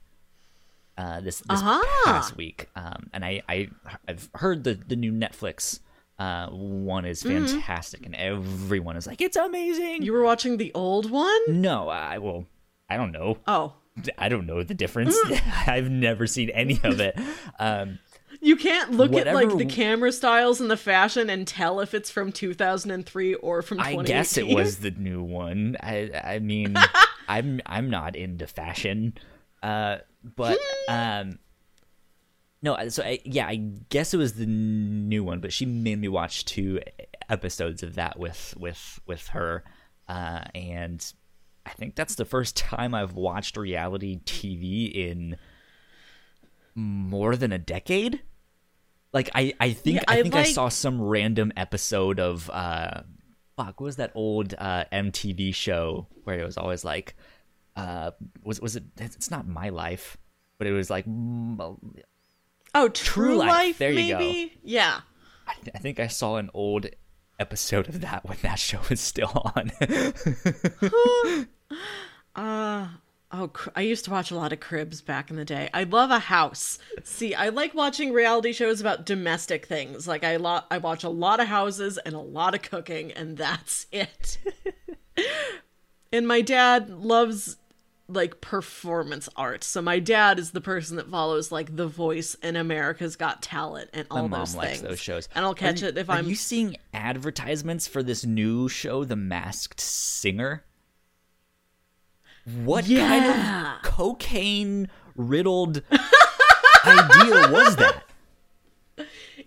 Uh, this this uh-huh. past week, um, and I, I I've heard the the new Netflix uh, one is mm-hmm. fantastic, mm-hmm. and everyone is like, "It's amazing." You were watching the old one? No, I well, I don't know. Oh, I don't know the difference. I've never seen any of it. Um, you can't look Whatever, at like the camera styles and the fashion and tell if it's from 2003 or from I guess it was the new one. I I mean, I'm I'm not into fashion. Uh, but hmm. um no, so I, yeah, I guess it was the new one, but she made me watch two episodes of that with with with her, uh, and I think that's the first time I've watched reality TV in more than a decade. Like I, I think yeah, I, I, think like... I saw some random episode of uh, fuck, what was that old uh, MTV show where it was always like, uh, was was it? It's not my life, but it was like Oh, True, True Life, Life. There you maybe? go. Yeah. I, I, think I saw an old episode of that when that show was still on. uh oh, I used to watch a lot of Cribs back in the day. I love a house. See, I like watching reality shows about domestic things. Like I lo- I watch a lot of houses and a lot of cooking, and that's it. and my dad loves like performance art. So my dad is the person that follows like The Voice and America's Got Talent and all my those mom things. likes those shows. And I'll catch are, it if are I'm. Are you seeing advertisements for this new show, The Masked Singer? What yeah. kind of cocaine riddled idea was that?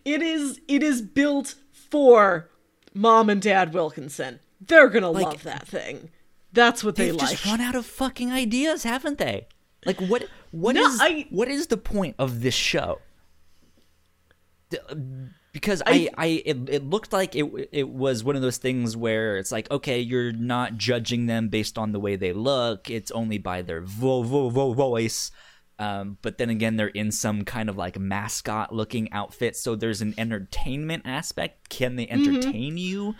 It is. It is built for mom and dad Wilkinson. They're gonna like, love that thing That's what They've they like. just run out of fucking ideas, haven't they? Like what? What No, is I- what is the point of this show? Because I, I, it, it looked like it, it was one of those things where it's like, okay, you're not judging them based on the way they look. It's only by their vo, vo, vo, voice. Um, but then again, they're in some kind of like mascot looking outfit, so there's an entertainment aspect. Can they entertain you?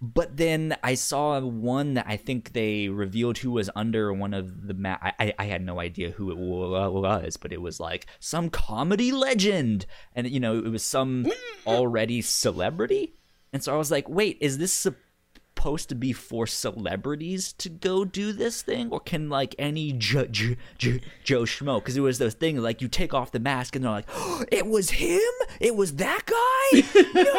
But then I saw one that I think they revealed who was under one of the ma- I, I I had no idea who it was, but it was like some comedy legend, and you know it was some already celebrity, and so I was like, wait, is this supposed to be for celebrities to go do this thing, or can like any Joe J- J- Joe Schmo? Because it was those things like you take off the mask and they're like, oh, it was him, it was that guy, no way,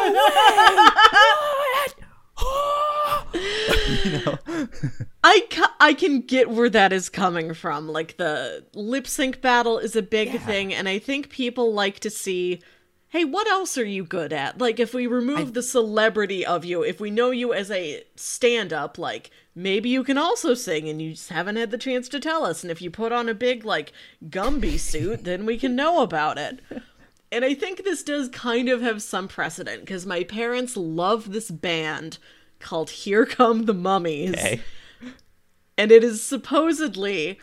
what? you know I ca- I can get where that is coming from. Like the lip sync battle is a big Yeah. thing, and I think people like to see, hey, what else are you good at? Like if we remove the celebrity of you, if we know you as a stand up, like maybe you can also sing and you just haven't had the chance to tell us. And if you put on a big like Gumby suit, then we can know about it. And I think this does kind of have some precedent because my parents love this band called Here Come the Mummies. Okay. And it is supposedly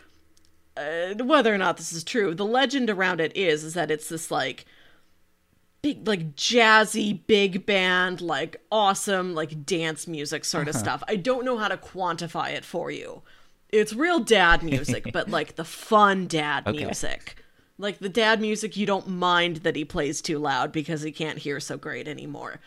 uh, whether or not this is true the legend around it is is that it's this like big like jazzy big band like awesome like dance music sort of stuff. I don't know how to quantify it for you. It's real dad music but like the fun dad Okay. music like the dad music you don't mind that he plays too loud because he can't hear so great anymore.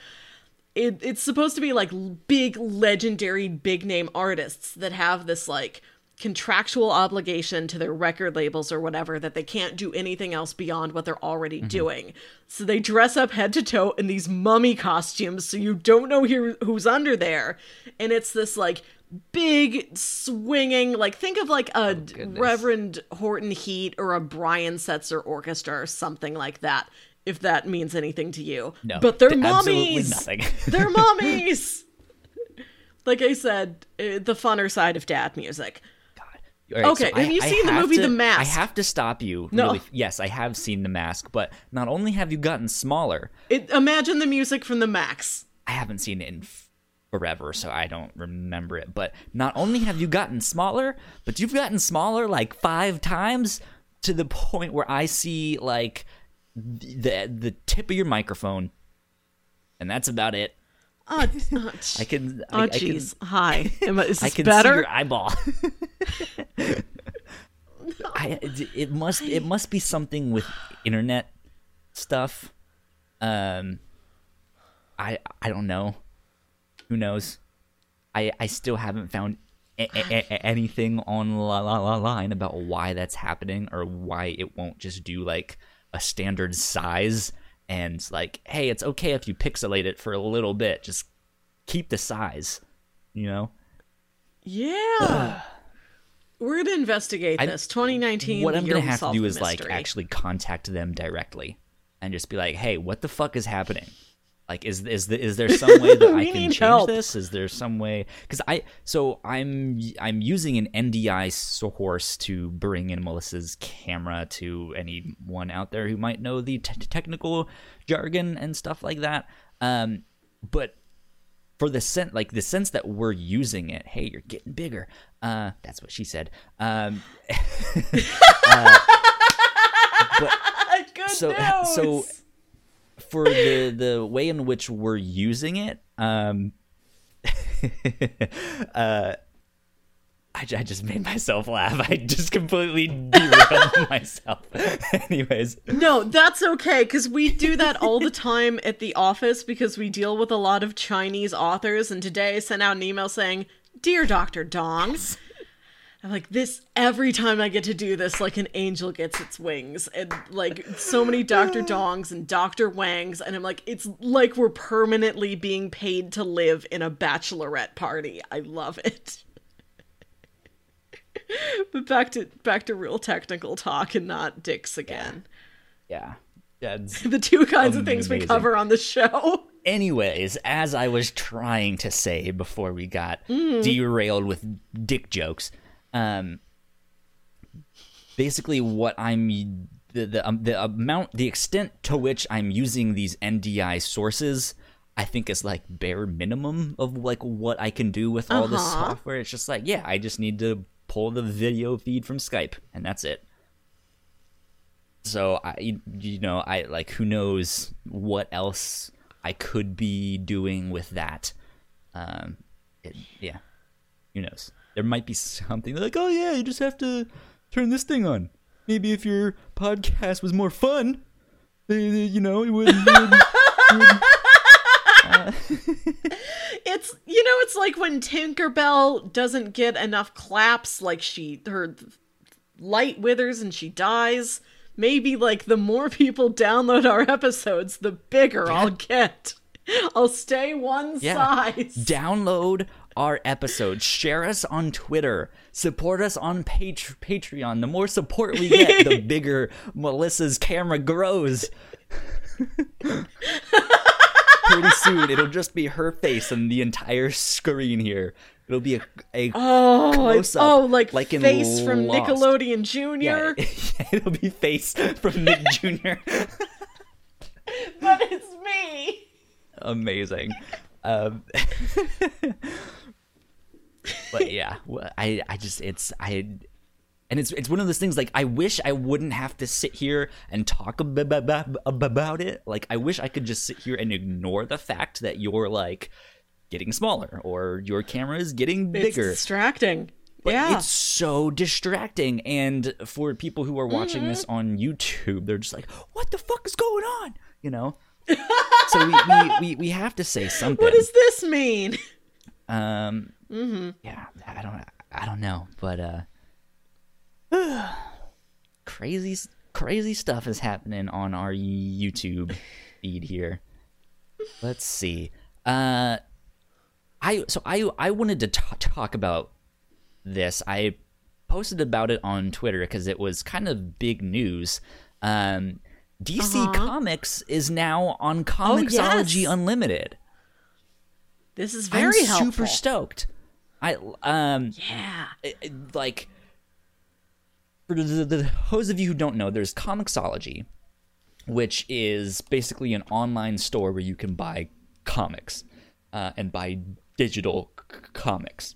It, it's supposed to be like big legendary big name artists that have this like contractual obligation to their record labels or whatever that they can't do anything else beyond what they're already mm-hmm. doing. So they dress up head to toe in these mummy costumes so you don't know who, who's under there. And it's this like big swinging like think of like a goodness. reverend horton heat or a brian setzer orchestra or something like that if that means anything to you No, but they're th- absolutely mummies nothing. they're mummies. like I said, uh, the funner side of dad music. Right, Okay, so have you seen the movie to- The Mask? I have to stop you. No. Really, yes, I have seen The Mask, but not only have you gotten smaller, It, imagine the music from the Max. I haven't seen it in forever, so I don't remember it. But not only have you gotten smaller, but you've gotten smaller like five times to the point where I see like the the tip of your microphone, and that's about it. Oh, oh, I can. oh I, I can, jeez. Hi. Am I, is I this can see better? your eyeball. I, it must it must be something with internet stuff. Um, I I don't know. Who knows? I I still haven't found a- a- a- anything line about why that's happening or why it won't just do like a standard size and like, hey, it's okay if you pixelate it for a little bit. Just keep the size. You know. Yeah. We're gonna investigate I- this. 2019. what I'm gonna have to do is like actually contact them directly and just be like, "Hey, what the fuck is happening? Like, is is the, is there some way that I can change help. this? Is there some way? Because I so I'm I'm using an NDI source to bring in Melissa's camera to anyone out there who might know the t- technical jargon and stuff like that. Um, but for the sense like the sense that we're using it hey you're getting bigger uh that's what she said um uh, so so for the the way in which we're using it um uh I, I just made myself laugh. I just completely derailed myself. Anyways, No, that's okay because we do that all the time at the office because we deal with a lot of Chinese authors. And today I sent out an email saying, "Dear Doctor Dong." I'm like this every time I get to do this, like an angel gets its wings, and like so many Doctor Dongs and Doctor Wangs, and I'm like, it's like we're permanently being paid to live in a bachelorette party. I love it. but back to back to real technical talk and not dicks again yeah, that's the two kinds of things we cover on the show. anyways, as I was trying to say before we got mm. derailed with dick jokes, um, basically what I'm the the um, the amount the extent to which I'm using these NDI sources. I think is like bare minimum of like what I can do with all uh-huh. this software. It's just like, yeah, I just need to pull the video feed from Skype and that's it. So I you know, I like who knows what else I could be doing with that. Um, it, yeah, who knows? There might be something like, oh yeah, you just have to turn this thing on. Maybe if your podcast was more fun, you know, it would. uh. it's you know it's like when Tinkerbell doesn't get enough claps like she her light withers and she dies maybe like the more people download our episodes, the bigger yeah. I'll get. I'll stay one yeah. size. Download our episodes. Share us on Twitter. Support us on Pat- Patreon. The more support we get, the bigger Melissa's camera grows. Pretty soon, it'll just be her face and the entire screen here. It'll be a, a oh, close up, oh, like, like face from Lost. Nickelodeon Junior. Yeah, yeah, it'll be face from Nick Junior. but it's me. Amazing. Um, but yeah, I I just it's I and it's it's one of those things like I wish I wouldn't have to sit here and talk about, it. Like I wish I could just sit here and ignore the fact that you're like getting smaller or your camera is getting bigger. It's distracting. But yeah. it's so distracting. And for people who are watching mm-hmm. this on YouTube, they're just like, what the fuck is going on? You know? So we, we, we, we, have to say something. What does this mean? Um, mm-hmm. yeah, I don't, I don't know, but, uh, crazy, crazy stuff is happening on our YouTube feed here. Let's see. Uh, I so I I wanted to t- talk about this. I posted about it on Twitter because it was kind of big news. Um, DC uh-huh. Comics is now on Comixology oh, yes. Unlimited. This is very I'm helpful. super stoked. I um yeah like for the, the, those of you who don't know, there's Comixology, which is basically an online store where you can buy comics uh, and buy digital c- comics.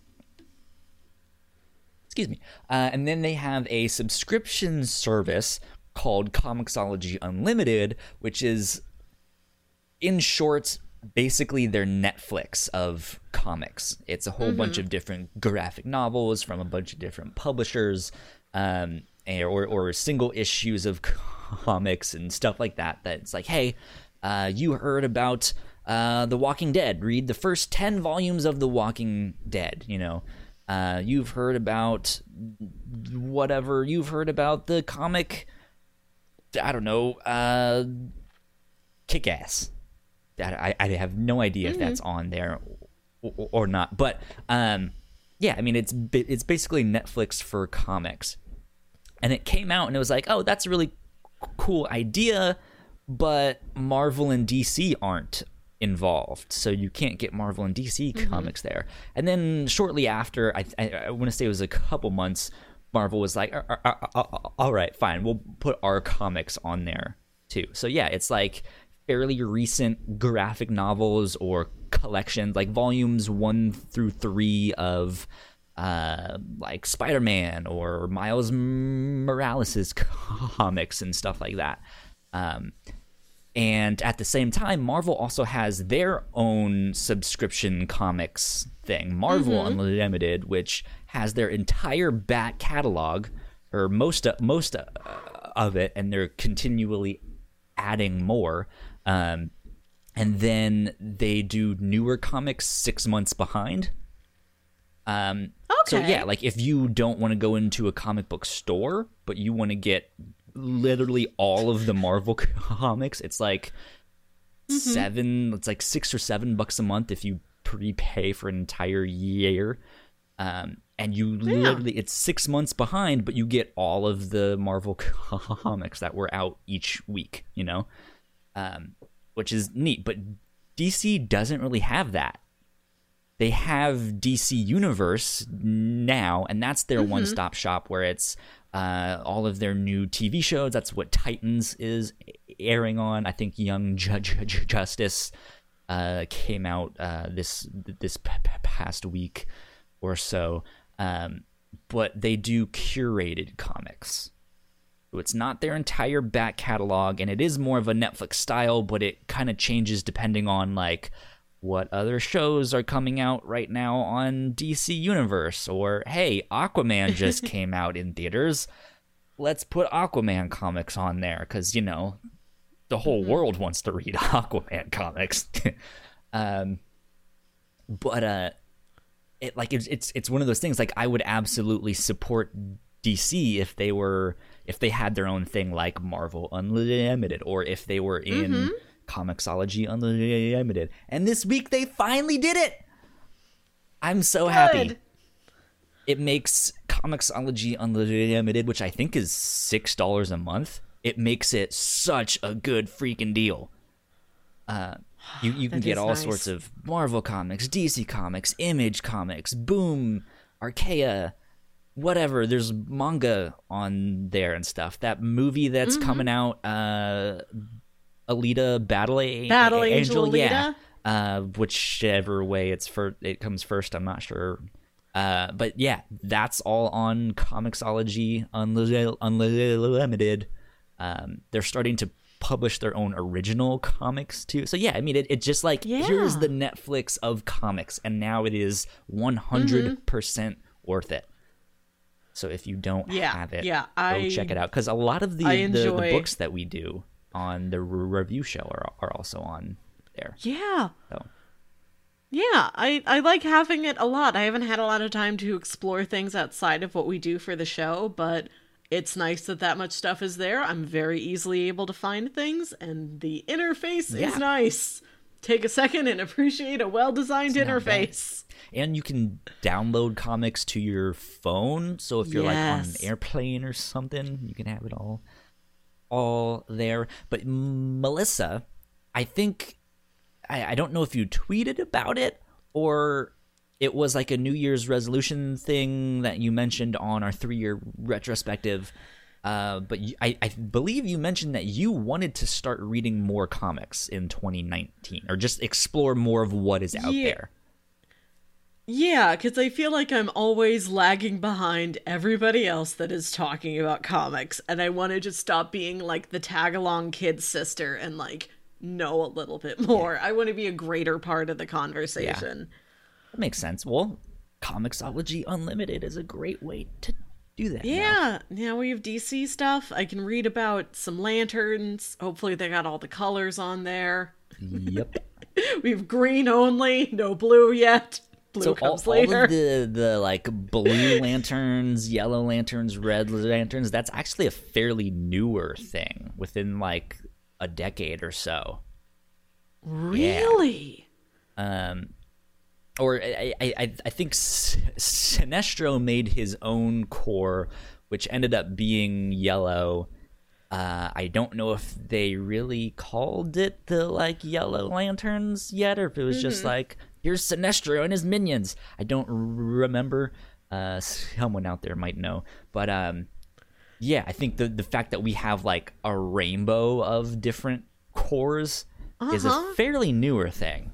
Excuse me. Uh, and then they have a subscription service called Comixology Unlimited, which is, in short, basically their Netflix of comics. It's a whole mm-hmm. bunch of different graphic novels from a bunch of different publishers, um, or or single issues of comics and stuff like that. That's like, hey, uh, you heard about uh, The Walking Dead. Read the first 10 volumes of The Walking Dead, you know. Uh, you've heard about whatever. You've heard about the comic, I don't know, uh, Kick Ass. I, I have no idea mm-hmm. if that's on there or, or not. But um, yeah, I mean, it's it's basically Netflix for comics. And it came out and it was like, oh, that's a really cool idea, but Marvel and DC aren't involved, so you can't get Marvel and DC mm-hmm. comics there. And then shortly after, I, I, I want to say it was a couple months, Marvel was like, "All right, fine, we'll put our comics on there too." So yeah, it's like fairly recent graphic novels or collections, like volumes one through three of uh, like Spider-Man or Miles Morales' comics and stuff like that. Um, and at the same time, Marvel also has their own subscription comics thing, Marvel mm-hmm. Unlimited, which has their entire bat catalog, or most of, most of it, and they're continually adding more. Um, and then they do newer comics six months behind. Um, okay. So yeah, like if you don't want to go into a comic book store, but you want to get literally all of the Marvel comics. It's like mm-hmm. seven, it's like six or seven bucks a month if you prepay for an entire year. Um, and you yeah. literally, it's six months behind, but you get all of the Marvel comics that were out each week, you know? Um, which is neat. But DC doesn't really have that. They have DC Universe now, and that's their mm-hmm. one stop shop where it's uh, all of their new TV shows. That's what Titans is airing on. I think Young Judge Justice uh, came out uh, this this p- past week or so. Um, but they do curated comics. So it's not their entire back catalog, and it is more of a Netflix style, but it kind of changes depending on like what other shows are coming out right now on DC Universe, or hey, Aquaman just came out in theaters. Let's put Aquaman comics on there because you know the whole mm-hmm. world wants to read Aquaman comics. um, but uh, it like it's, it's it's one of those things. Like I would absolutely support DC if they were if they had their own thing like Marvel Unlimited or if they were in mm-hmm. Comixology Unlimited. And this week they finally did it. I'm so Good. happy. It makes Comixology Unlimited, which I think is six dollars a month. It makes it such a good freaking deal. Uh, you you can get all nice. sorts of Marvel comics, DC comics, Image comics, Boom, Archaia, whatever. There's manga on there and stuff. That movie that's mm-hmm. coming out, uh, Alita Battle, A- Battle Angel, Angel yeah. Uh, whichever way it's for it comes first, I'm not sure. Uh, but yeah, that's all on Comixology Unlimited. Um, they're starting to publish their own original comics too. So yeah, I mean, it, it just like yeah. here's the Netflix of comics, and now it is 100 mm-hmm. percent worth it. So if you don't yeah, have it, yeah, I, go check it out because a lot of the, the, the books that we do on the review show are are also on there. Yeah. So. Yeah, I, I like having it a lot. I haven't had a lot of time to explore things outside of what we do for the show, but it's nice that that much stuff is there. I'm very easily able to find things, and the interface yeah. is nice. Take a second and appreciate a well designed interface. And you can download comics to your phone. So if you're yes. like on an airplane or something, you can have it all all there. But Melissa, I think I, I don't know if you tweeted about it or it was like a New Year's resolution thing that you mentioned on our three year retrospective. Uh, but you, I, I, believe you mentioned that you wanted to start reading more comics in 2019 or just explore more of what is out yeah. there. Yeah, because I feel like I'm always lagging behind everybody else that is talking about comics, and I want to just stop being like the tag along kid sister and like know a little bit more. Yeah. I want to be a greater part of the conversation. Yeah. That makes sense. Well, Comixology Unlimited is a great way to do that. Yeah. Now. now we have DC stuff. I can read about some lanterns. Hopefully they got all the colors on there. Yep. we have green only, no blue yet. Blue so comes all, later. all of the the like blue lanterns, yellow lanterns, red lanterns, that's actually a fairly newer thing within like a decade or so. Really? Yeah. Um or I, I, I think Sinestro made his own Corps, which ended up being yellow. Uh, I don't know if they really called it the like Yellow Lanterns yet, or if it was mm-hmm. just like here's Sinestro and his minions. I don't remember. Uh, someone out there might know, but um, yeah, I think the the fact that we have like a rainbow of different Corps uh-huh. is a uh-huh. fairly newer thing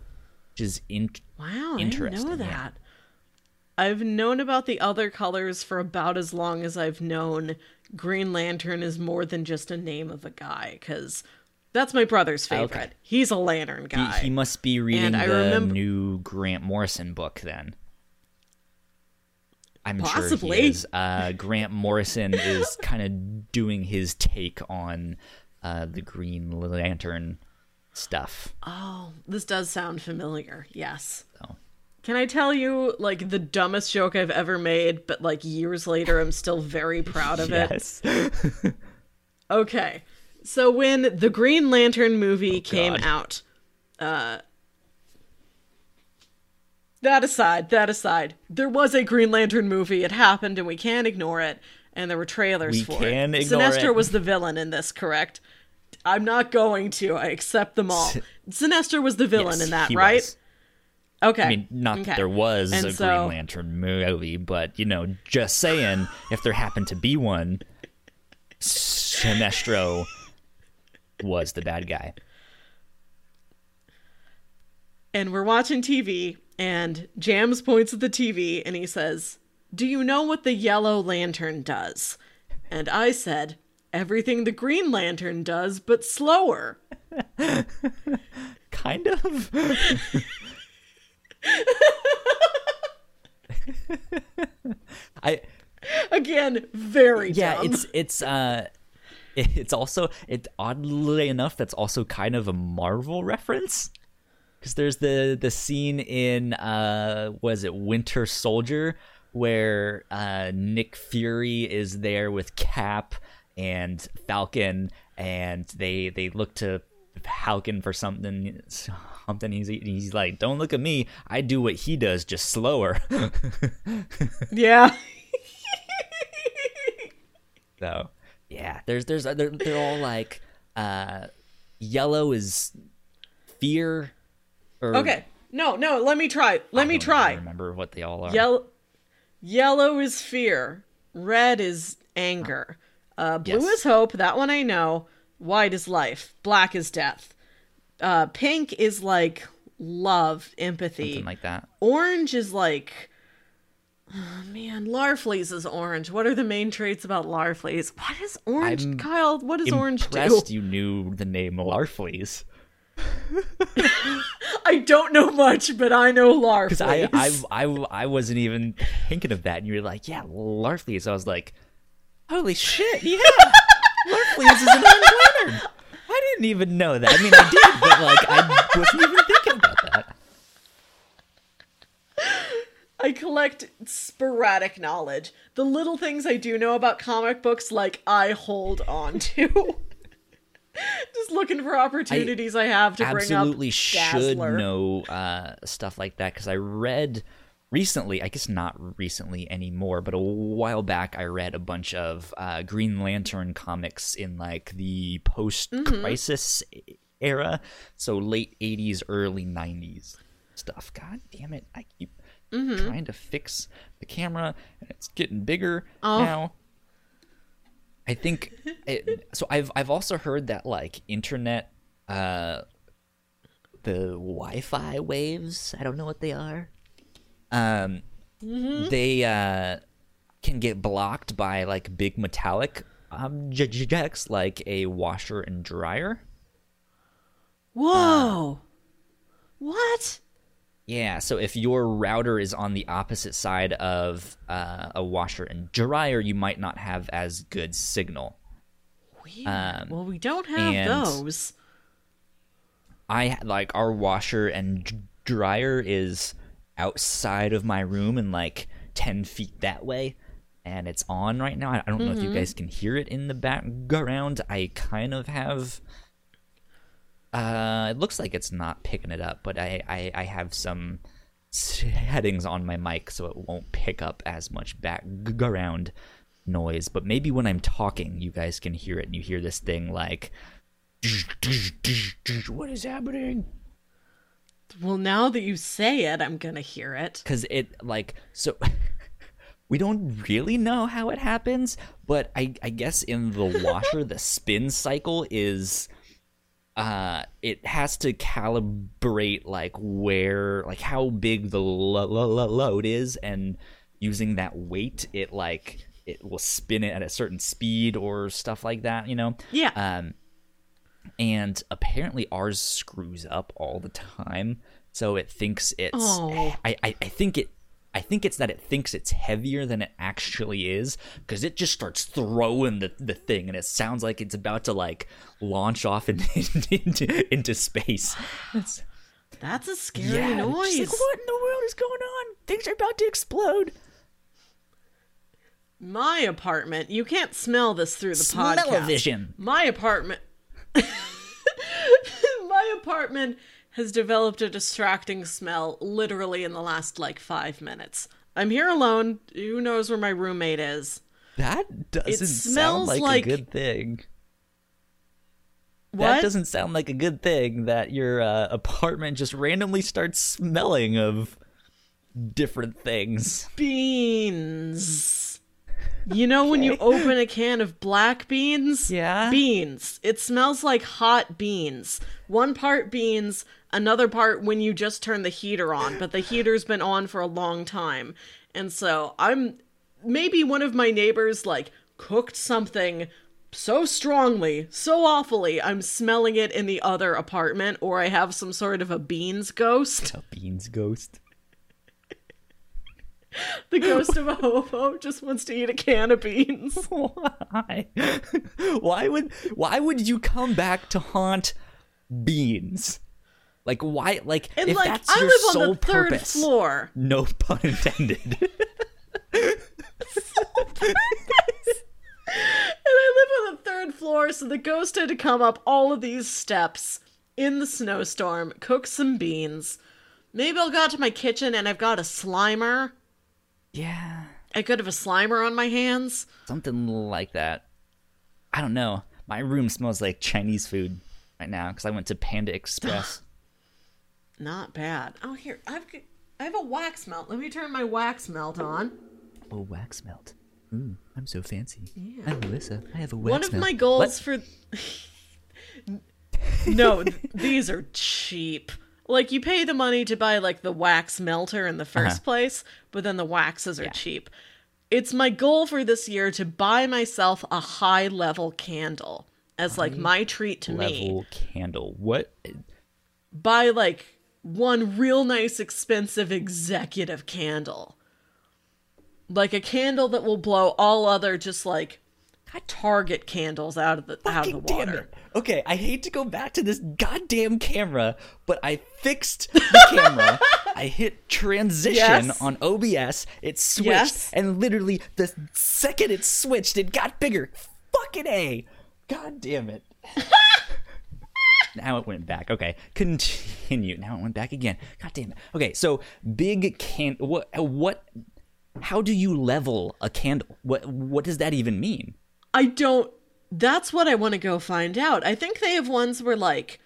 which is in- wow, interesting. I didn't know that. Yeah. I've known about the other colors for about as long as I've known Green Lantern is more than just a name of a guy, because that's my brother's favorite. Okay. He's a lantern guy. He, he must be reading and the remember... new Grant Morrison book then. I'm Possibly. sure he is. Uh, Grant Morrison is kind of doing his take on uh, the Green Lantern stuff. Oh, this does sound familiar. Yes. Oh. Can I tell you like the dumbest joke I've ever made, but like years later I'm still very proud of yes. it? okay. So when the Green Lantern movie oh, came God. out, uh that aside, that aside, there was a Green Lantern movie. It happened and we can't ignore it. And there were trailers we for can it. Ignore Sinestro it. was the villain in this, correct? I'm not going to. I accept them all. Sinestro was the villain Yes, in that, right? was. Okay. I mean, not Okay. that there was And a so- Green Lantern movie, but you know, just saying, if there happened to be one, Sinestro was the bad guy. and we're watching TV, and Jams points at the TV and he says, Do you know what the Yellow Lantern does? And I said, Everything the Green Lantern does, but slower. Kind of. I Again, very yeah, dumb. it's it's uh it's also it oddly enough that's also kind of a Marvel reference. Cuz there's the the scene in uh was it Winter Soldier where uh Nick Fury is there with Cap and Falcon and they they look to Falcon for something something he's he's like don't look at me I do what he does just slower yeah. So yeah, there's there's they're they're all like uh yellow is fear or Okay. No, no, let me try. Let I me don't try. remember what they all are. Yellow Yellow is fear. Red is anger. Uh, blue Yes. is hope. That one I know. White is life. Black is death. Uh, pink is like love, empathy. Something like that. orange is like. Oh man, Larfleeze is orange. What are the main traits about Larfleeze? What is orange, I'm Kyle? What is orange do? Impressed you knew the name Larfleeze. I don't know much, but I know Larfleeze. Because I, I, I, I wasn't even thinking of that. And you were like, yeah, Larfleeze. I was like, holy shit, yeah. Larfleeze is an lantern. I didn't even know that. I mean, I did, but like, I wasn't even thinking about that. I collect sporadic knowledge. The little things I do know about comic books, like I hold on to. Just looking for opportunities I, have to bring up absolutely should Dazzler. know uh, stuff like that because I read recently, I guess not recently anymore, but a while back, I read a bunch of uh, Green Lantern comics in like the post crisis era. So late 80s, early 90s stuff. God damn it. I keep trying to fix the camera and it's getting bigger Oh. now. I think it, so. I've I've also heard that like internet, uh, the Wi-Fi waves. I don't know what they are. Um, they uh can get blocked by like big metallic objects like a washer and dryer. Whoa. what? Yeah, so if your router is on the opposite side of uh, a washer and dryer, you might not have as good signal. Um, well, we don't have those. I like our washer and d- dryer is outside of my room and like 10 feet that way and it's on right now. I don't know if you guys can hear it in the background. I kind of have uh it looks like it's not picking it up, but I I, I have some settings on my mic so it won't pick up as much background noise, but maybe when I'm talking you guys can hear it and you hear this thing like what is happening? Well, now that you say it, I'm gonna hear it. because it like so we don't really know how it happens but i i guess in the washer the spin cycle is uh it has to calibrate like where like how big the lo- lo- lo- load is and using that weight it like it will spin it at a certain speed or stuff like that you know Yeah. um and apparently ours screws up all the time so it thinks it's Oh. I, I i think it i think it's that it thinks it's heavier than it actually is because it just starts throwing the, the thing and it sounds like it's about to like launch off into into, into space It's- That's a scary yeah noise. like, what in the world is going on things are about to explode My apartment. You can't smell this through the podcast. Smell-o-vision. My apartment. My apartment has developed a distracting smell literally in the last like five minutes. I'm here alone. Who knows where my roommate is? that doesn't sound like, like- a good thing that doesn't sound like a good thing that your uh, apartment just randomly starts smelling of different things. Beans. You know okay. when you open a can of black beans? Yeah. Beans. It smells like hot beans. One part beans, another part when you just turn the heater on, but the heater's been on for a long time. And so I'm maybe one of my neighbors like cooked something so strongly, so awfully, I'm smelling it in the other apartment, or I have some sort of a beans ghost. A beans ghost. the ghost of a hobo just wants to eat a can of beans. Why? Why would why would you come back to haunt beans? Like why? Like and if like, that's I your live sole on the third purpose, floor. No pun intended. And I live on the third floor, so the ghost had to come up all of these steps in the snowstorm, cook some beans. Maybe I'll go out to my kitchen and I've got a slimer. Yeah. I could have a slimer on my hands. Something like that. I don't know. My room smells like Chinese food right now because I went to Panda Express. Not bad. Oh, here I've I have a wax melt. Let me turn my wax melt on. Oh, wax melt. Ooh, I'm so fancy. Yeah. I'm Melissa. I have a wax melt. One of melt. my goals What? for No, th- these are cheap. Like you pay the money to buy like the wax melter in the 1st Uh-huh. place, but then the waxes are Yeah. cheap. It's my goal for this year to buy myself a high level candle as like my treat to me. level candle. What? Buy like one real nice expensive executive candle. Like a candle that will blow all other just like I target candles out of the out of the Fucking water. Okay, I hate to go back to this goddamn camera, but I fixed the camera. I hit transition Yes. on OBS. It switched, Yes. and literally the second it switched, it got bigger. Fucking a. God damn it. now it went back. Okay, continue. Now it went back again. God damn it. Okay, so big can. What? What? How do you level a candle? What? What does that even mean? I don't. That's what I want to go find out. I think they have ones where like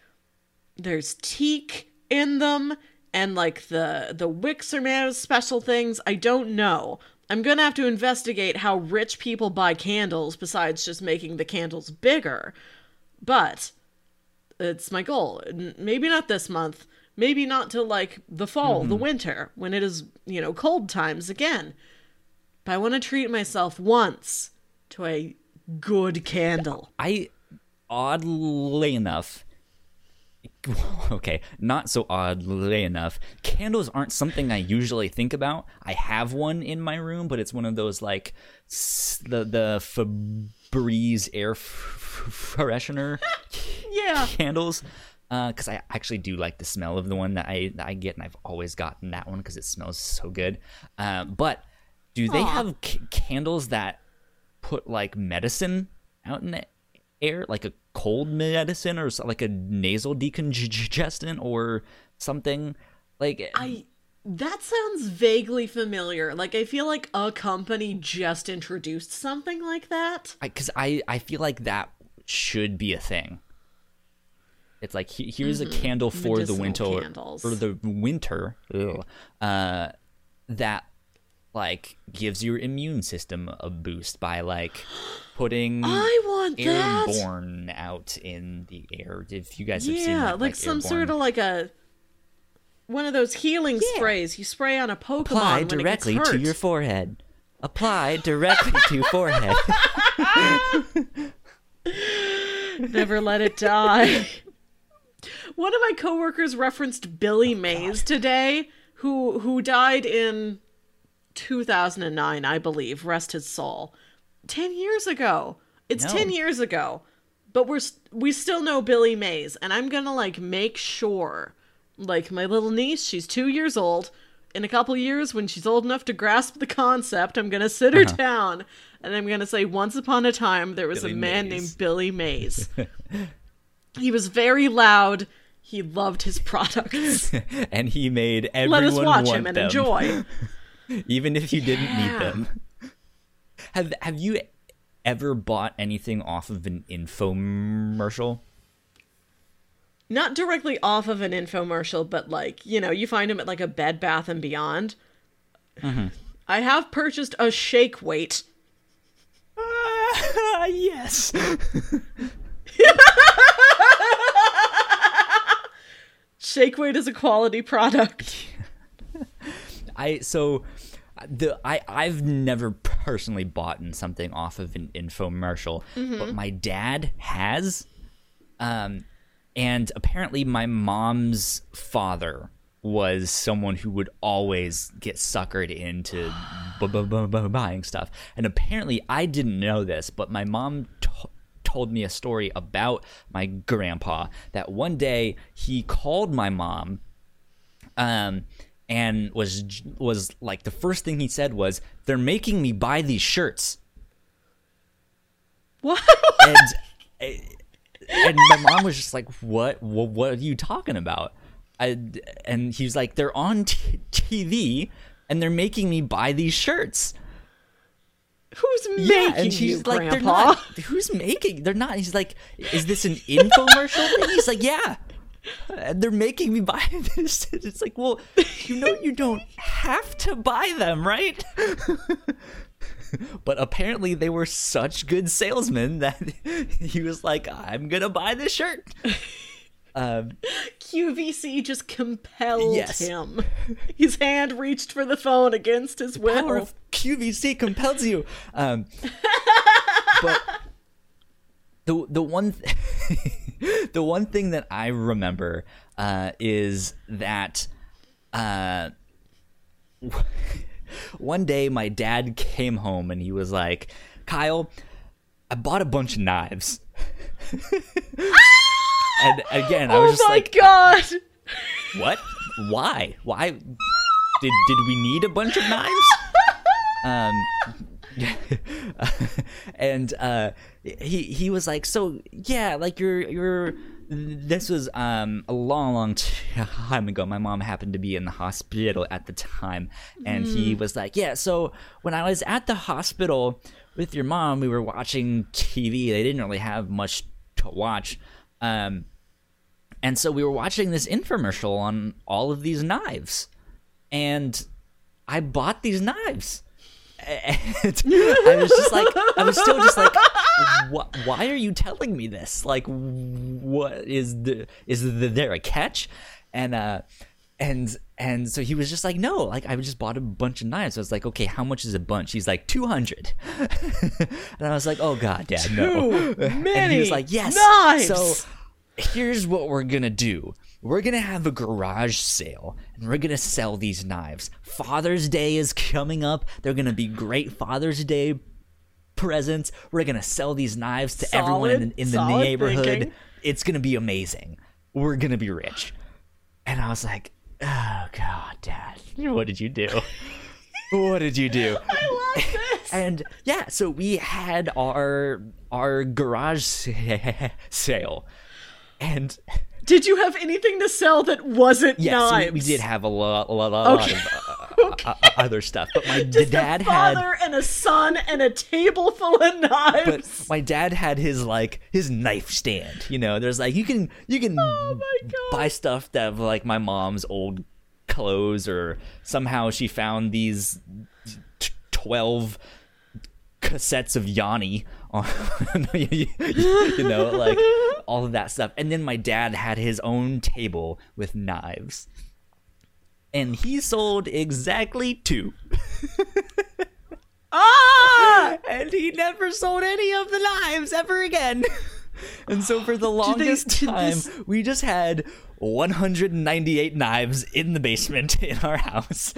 there's teak in them, and like the the wicks are made of special things. I don't know. I'm gonna have to investigate how rich people buy candles besides just making the candles bigger. But it's my goal. Maybe not this month. Maybe not till like the fall, the mm-hmm. winter, when it is you know cold times again. But I want to treat myself once to a good candle. I oddly enough okay, not so oddly enough, candles aren't something I usually think about. I have one in my room, but it's one of those like the the Febreze air freshener Yeah. candles because I actually do like the smell of the one that I that I get, and I've always gotten that one because it smells so good. Uh, but do they Aw. have c- candles that put like medicine out in the air, like a cold medicine or like a nasal decongestant or something? Like I that sounds vaguely familiar. Like I feel like a company just introduced something like that. because I, I feel like that should be a thing. It's like he- here's a candle for the Mm-hmm. Winter candles. for the winter ugh, uh, that like gives your immune system a boost by like putting I want that. airborne out in the air. If you guys have seen Yeah, that, like, some sort of like a one of those healing sprays you spray on a Pokemon apply directly to your forehead. Apply directly to forehead. Never let it die. One of my coworkers referenced Billy oh, Mays today, who who died in 2009, I believe. Rest his soul. Ten years ago. It's No. ten years ago, but we're we still know Billy Mays, and I'm gonna like make sure, like my little niece, she's two years old. In a couple years, when she's old enough to grasp the concept, I'm gonna sit her uh-huh. down and I'm gonna say, "Once upon a time, there was Billy a man Mays. named Billy Mays." he was very loud. He loved his products. and he made everyone Let us watch want him and them. enjoy. even if you didn't Yeah. need them. Have Have you ever bought anything off of an infomercial? not directly off of an infomercial, but like, you know, you find them at like a Bed Bath and Beyond. Mm-hmm. I have purchased a shake weight. Uh, yes. shake weight is a quality product. I so the I I've never personally bought in something off of an infomercial, Mm-hmm. but my dad has. Um, and apparently my mom's father was someone who would always get suckered into bu- bu- bu- bu- buying stuff. And apparently I didn't know this, but my mom t- told me a story about my grandpa that one day he called my mom um and was was like the first thing he said was they're making me buy these shirts. What? and eh, and my mom was just like what what, what are you talking about? I, and he's like they're on t- tv and they're making me buy these shirts. Who's making yeah and you, she's like they're Grandpa? not who's making they're not he's like is this an infomercial thing? He's like yeah they're making me buy this it's like well you know you don't have to buy them right but apparently they were such good salesmen that he was like i'm gonna buy this shirt um, QVC just compelled Yes. him. His hand reached for the phone against his will. power of QVC compels you. Um, but the the one th- the one thing that I remember uh, is that uh, one day my dad came home and he was like, "Kyle, I bought a bunch of knives." and again, I was oh just my like, god! what? Why? Why did did we need a bunch of knives? Um and uh he he was like, "So, yeah, like you're you're this was um a long long time ago. My mom happened to be in the hospital at the time and he was like, "Yeah, so when I was at the hospital with your mom, we were watching TV. They didn't really have much to watch." Um and so we were watching this infomercial on all of these knives. And I bought these knives. And I was just like, I was still just like, why are you telling me this? Like, what is the, is the, there a catch? And, uh, and, and so he was just like, no, like I just bought a bunch of knives. I was like, okay, how much is a bunch? He's like, 200. and I was like, oh God, dad, no. Too and he was like, yes. knives. So here's what we're gonna do we're gonna have a garage sale and we're gonna sell these knives. Father's day is coming up. They're gonna be great father's day presents. We're gonna sell these knives to everyone in, in the neighborhood. thinking. it's gonna be amazing. We're gonna be rich. And i was like oh god dad what did you do? What did you do? I love this. and yeah so we had our our garage sale. And Did you have anything to sell that wasn't yes knives? we, we did have a lot, a lot, a lot Okay. of uh, uh, uh, other stuff but my Just dad a had father and a son and a table full of knives. but my dad had his like his knife stand you know there's like you can you can Oh buy stuff that like my mom's old clothes or somehow she found these t- 12 cassettes of Yanni you you know like all of that stuff and then my dad had his own table with knives and he sold exactly two ah! and he never sold any of the knives ever again. And so for the longest did time, this- we just had 198 knives in the basement in our house.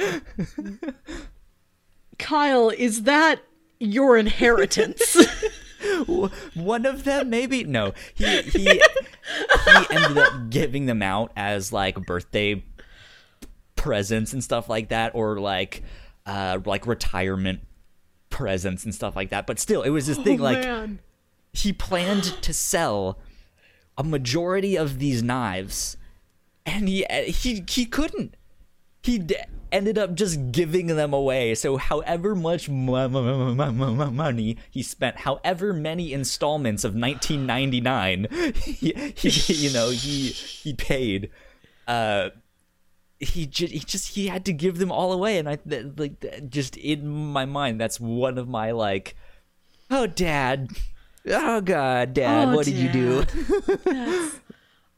Kyle, is that your inheritance? One of them, maybe no. He he he ended up giving them out as like birthday presents and stuff like that, or like uh like retirement presents and stuff like that. But still, it was this thing oh, like man. he planned to sell a majority of these knives and he he he couldn't he d- ended up just giving them away. So, however much money he spent, however many installments of 1999, he, he you know, he he paid. Uh, he just he just he had to give them all away, and I like just in my mind, that's one of my like, oh, dad, oh god, dad, oh, what dad. did you do?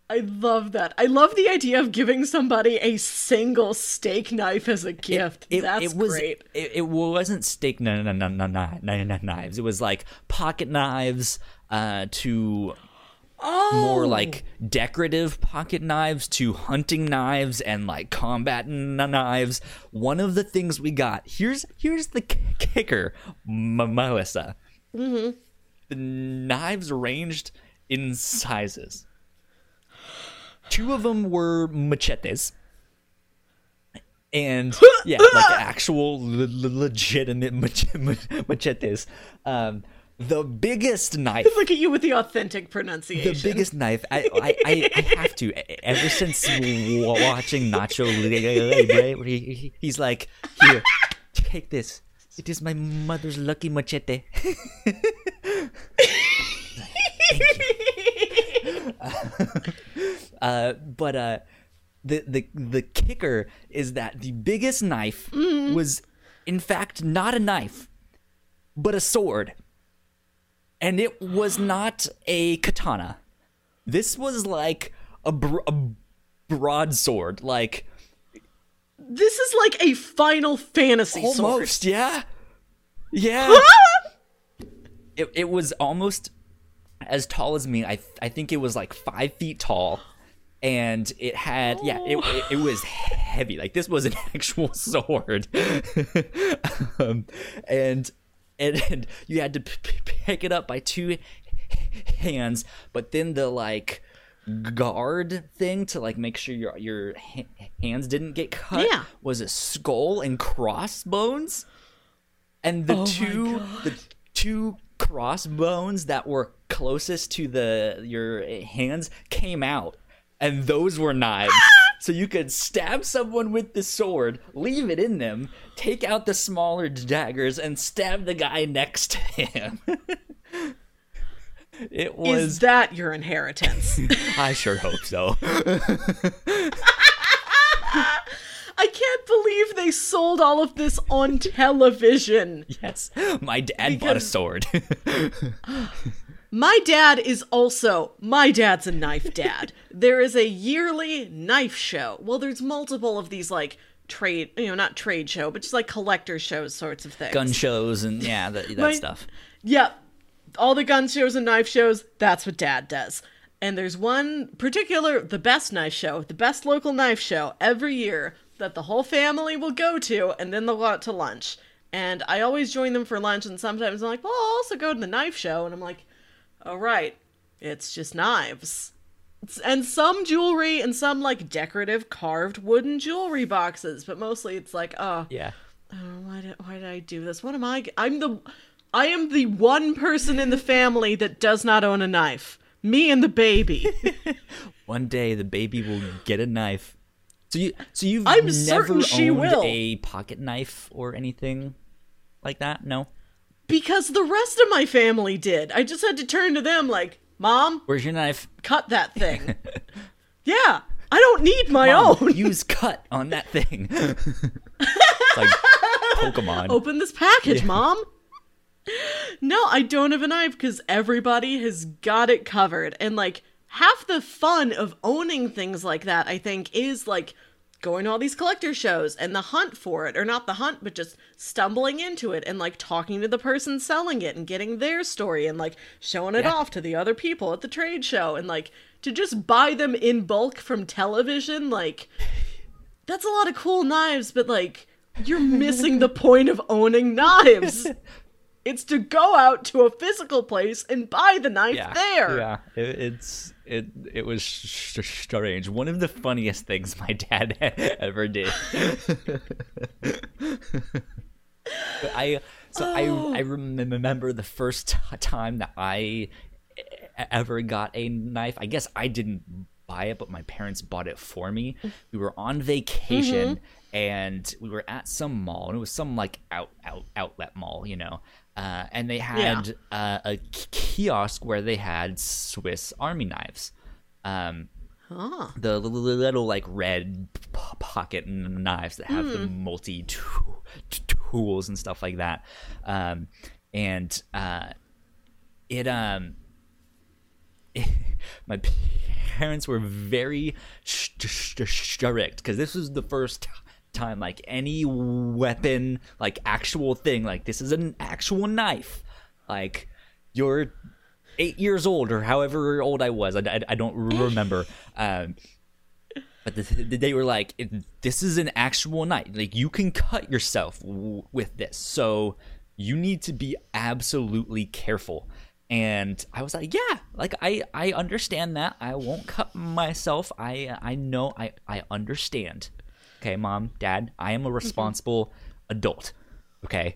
I love that. I love the idea of giving somebody a single steak knife as a gift. It, it, That's it was, great. It, it wasn't steak knives. It was like pocket knives uh, to oh. more like decorative pocket knives to hunting knives and like combat knives. One of the things we got here's here's the kicker, Melissa. Mm-hmm. The knives ranged in sizes two of them were machetes. And yeah like actual legitimate machetes. Um, the biggest knife look at you with the authentic pronunciation. The biggest knife i i, I have to ever since watching nacho libre he's like here take this. It is my mother's lucky machete uh, but uh, the the the kicker is that the biggest knife mm. was, in fact, not a knife, but a sword, and it was not a katana. This was like a, br- a broadsword, like. This is like a Final Fantasy sword. almost, sword. yeah, yeah. it it was almost as tall as me. I I think it was like five feet tall, and it had yeah it, it, it was heavy. Like this was an actual sword, um, and, and and you had to p- pick it up by two hands. But then the like guard thing to like make sure your your hands didn't get cut yeah. was a skull and crossbones and the oh two the two crossbones that were closest to the your hands came out and those were knives so you could stab someone with the sword leave it in them take out the smaller daggers and stab the guy next to him it was is that your inheritance i sure hope so I can't believe they sold all of this on television. Yes, my dad because... bought a sword. My dad is also my dad's a knife dad. there is a yearly knife show. Well, there's multiple of these like trade, you know, not trade show, but just like collector shows sorts of things. Gun shows and yeah, that, that my, stuff. Yep. Yeah, all the gun shows and knife shows, that's what dad does. And there's one particular, the best knife show, the best local knife show every year that the whole family will go to, and then they'll go out to lunch. And I always join them for lunch, and sometimes I'm like, well, I'll also go to the knife show. And I'm like, oh, right, it's just knives. and some jewelry and some like decorative carved wooden jewelry boxes, but mostly it's like, oh, yeah. Oh, why did why did I do this? What am I? I'm the I am the one person in the family that does not own a knife. Me and the baby. one day the baby will get a knife so you so you've I'm never she owned will. a pocket knife or anything like that? No. Because the rest of my family did. I just had to turn to them like, "Mom, where's your knife? Cut that thing." yeah, I don't need my Mom, own. use cut on that thing. like Pokemon. Open this package, yeah. Mom. No, I don't have a knife because everybody has got it covered. And like half the fun of owning things like that, I think, is like going to all these collector shows and the hunt for it, or not the hunt, but just stumbling into it and like talking to the person selling it and getting their story and like showing it yeah. off to the other people at the trade show and like to just buy them in bulk from television. Like, that's a lot of cool knives, but like, you're missing the point of owning knives. It's to go out to a physical place and buy the knife yeah, there. Yeah, it, it's it it was strange. One of the funniest things my dad ever did. I so oh. I I remember the first time that I ever got a knife. I guess I didn't buy it, but my parents bought it for me. We were on vacation Mm-hmm. and we were at some mall, and it was some like out out outlet mall, you know. Uh, and they had uh, a kiosk where they had Swiss Army knives. Um, Huh. the little like red p- pocket knives that have the multi tool- tools and stuff like that um and uh it um my parents were very st- st- strict because this was the first time like any weapon like actual thing like this is an actual knife like you're eight years old or however old I was. I, I, I don't remember. Um, but the, the, they were like, this is an actual knife. Like you can cut yourself w- with this. So you need to be absolutely careful. And I was like, yeah, like I, I understand that. I won't cut myself. I, I know. I, I understand. Okay, mom, dad, I am a responsible adult. Okay.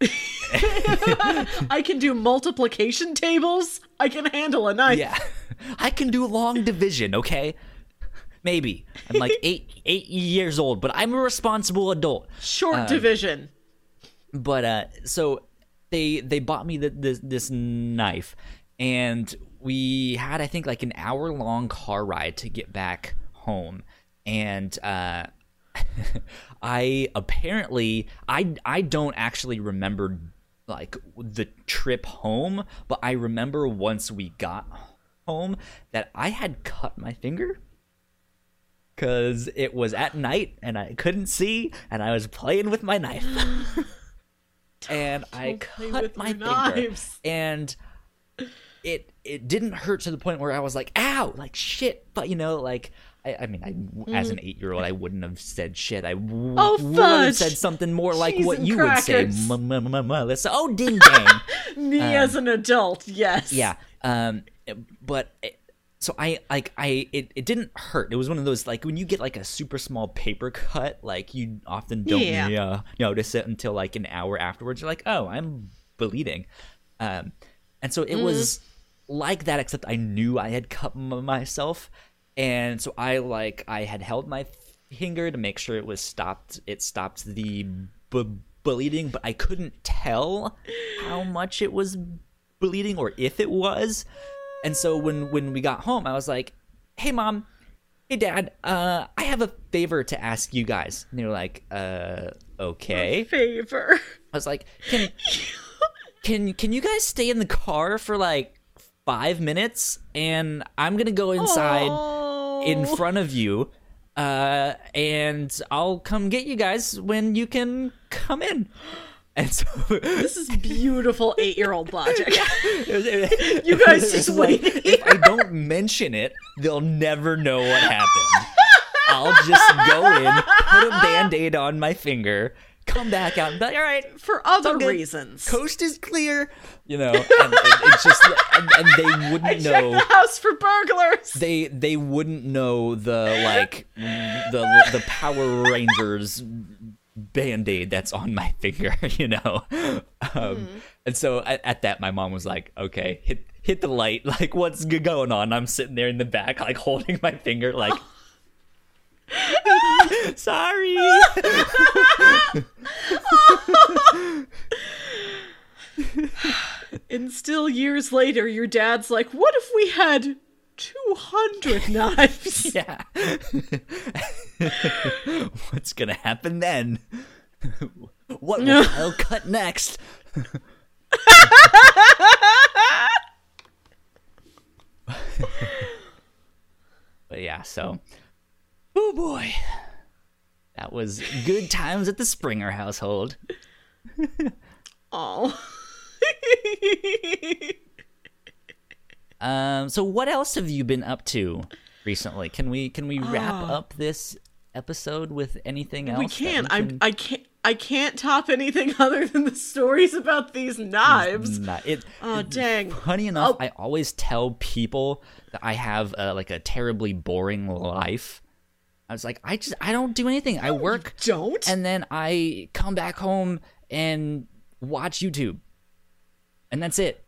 I can do multiplication tables. I can handle a knife. Yeah, I can do long division. Okay, maybe I'm like eight eight years old, but I'm a responsible adult. Short division. But uh, so they they bought me the, this this knife, and we had I think like an hour long car ride to get back home, and uh. I apparently I I don't actually remember like the trip home, but I remember once we got home that I had cut my finger cuz it was at night and I couldn't see and I was playing with my knife. and I cut my finger knives. and it it didn't hurt to the point where I was like, "Ow!" Like shit. But you know, like I, I mean, I as an eight year old, I wouldn't have said shit. I w- Mm. Oh, would have said something more like Cheese what you would say, crackers. M- m- Melissa. Oh, ding dang. Me as an adult, yes. yeah. Um. But. It, so I like I it, it didn't hurt. It was one of those like when you get like a super small paper cut, like you often don't Yeah. uh, notice it until like an hour afterwards. You're like, oh, I'm bleeding. Um, and so it was like that, except I knew I had cut m- myself, and so I like I had held my finger to make sure it was stopped. It stopped the b- bleeding, but I couldn't tell how much it was bleeding or if it was. And so when when we got home, I was like, "Hey, mom." Hey dad, uh, I have a favor to ask you guys. And they were like, uh, okay. Favor. I was like, can can can you guys stay in the car for like five minutes and I'm gonna go inside In front of you, uh, and I'll come get you guys when you can come in. And so This is beautiful eight year old logic. you guys just waited If I don't mention it, they'll never know what happened. I'll just go in, put a band-aid on my finger, come back out and be like, all right, For other good. reasons. coast is clear, you know, and it, it's just, and, and they wouldn't Check know. the house for burglars. They they wouldn't know the like the the Power Rangers band-aid that's on my finger, you know. Um, And so at, at that, my mom was like, "Okay, hit hit the light. Like, what's going on?" I'm sitting there in the back, like holding my finger, like. Sorry. And still years later, your dad's like, what if we had 200 knives? Yeah. What's gonna happen then? what will Kyle cut next? but yeah, so oh boy. That was good times at the Springer household. Oh. Um so what else have you been up to recently? Can we can we wrap up this episode with anything else? we can't. we I can- I can't. I can't top anything other than the stories about these knives. not it Oh dang! funny enough Oh. i always tell people that i have uh, like a terribly boring life i was like i just i don't do anything i work Don't. and then i come back home and watch youtube and that's it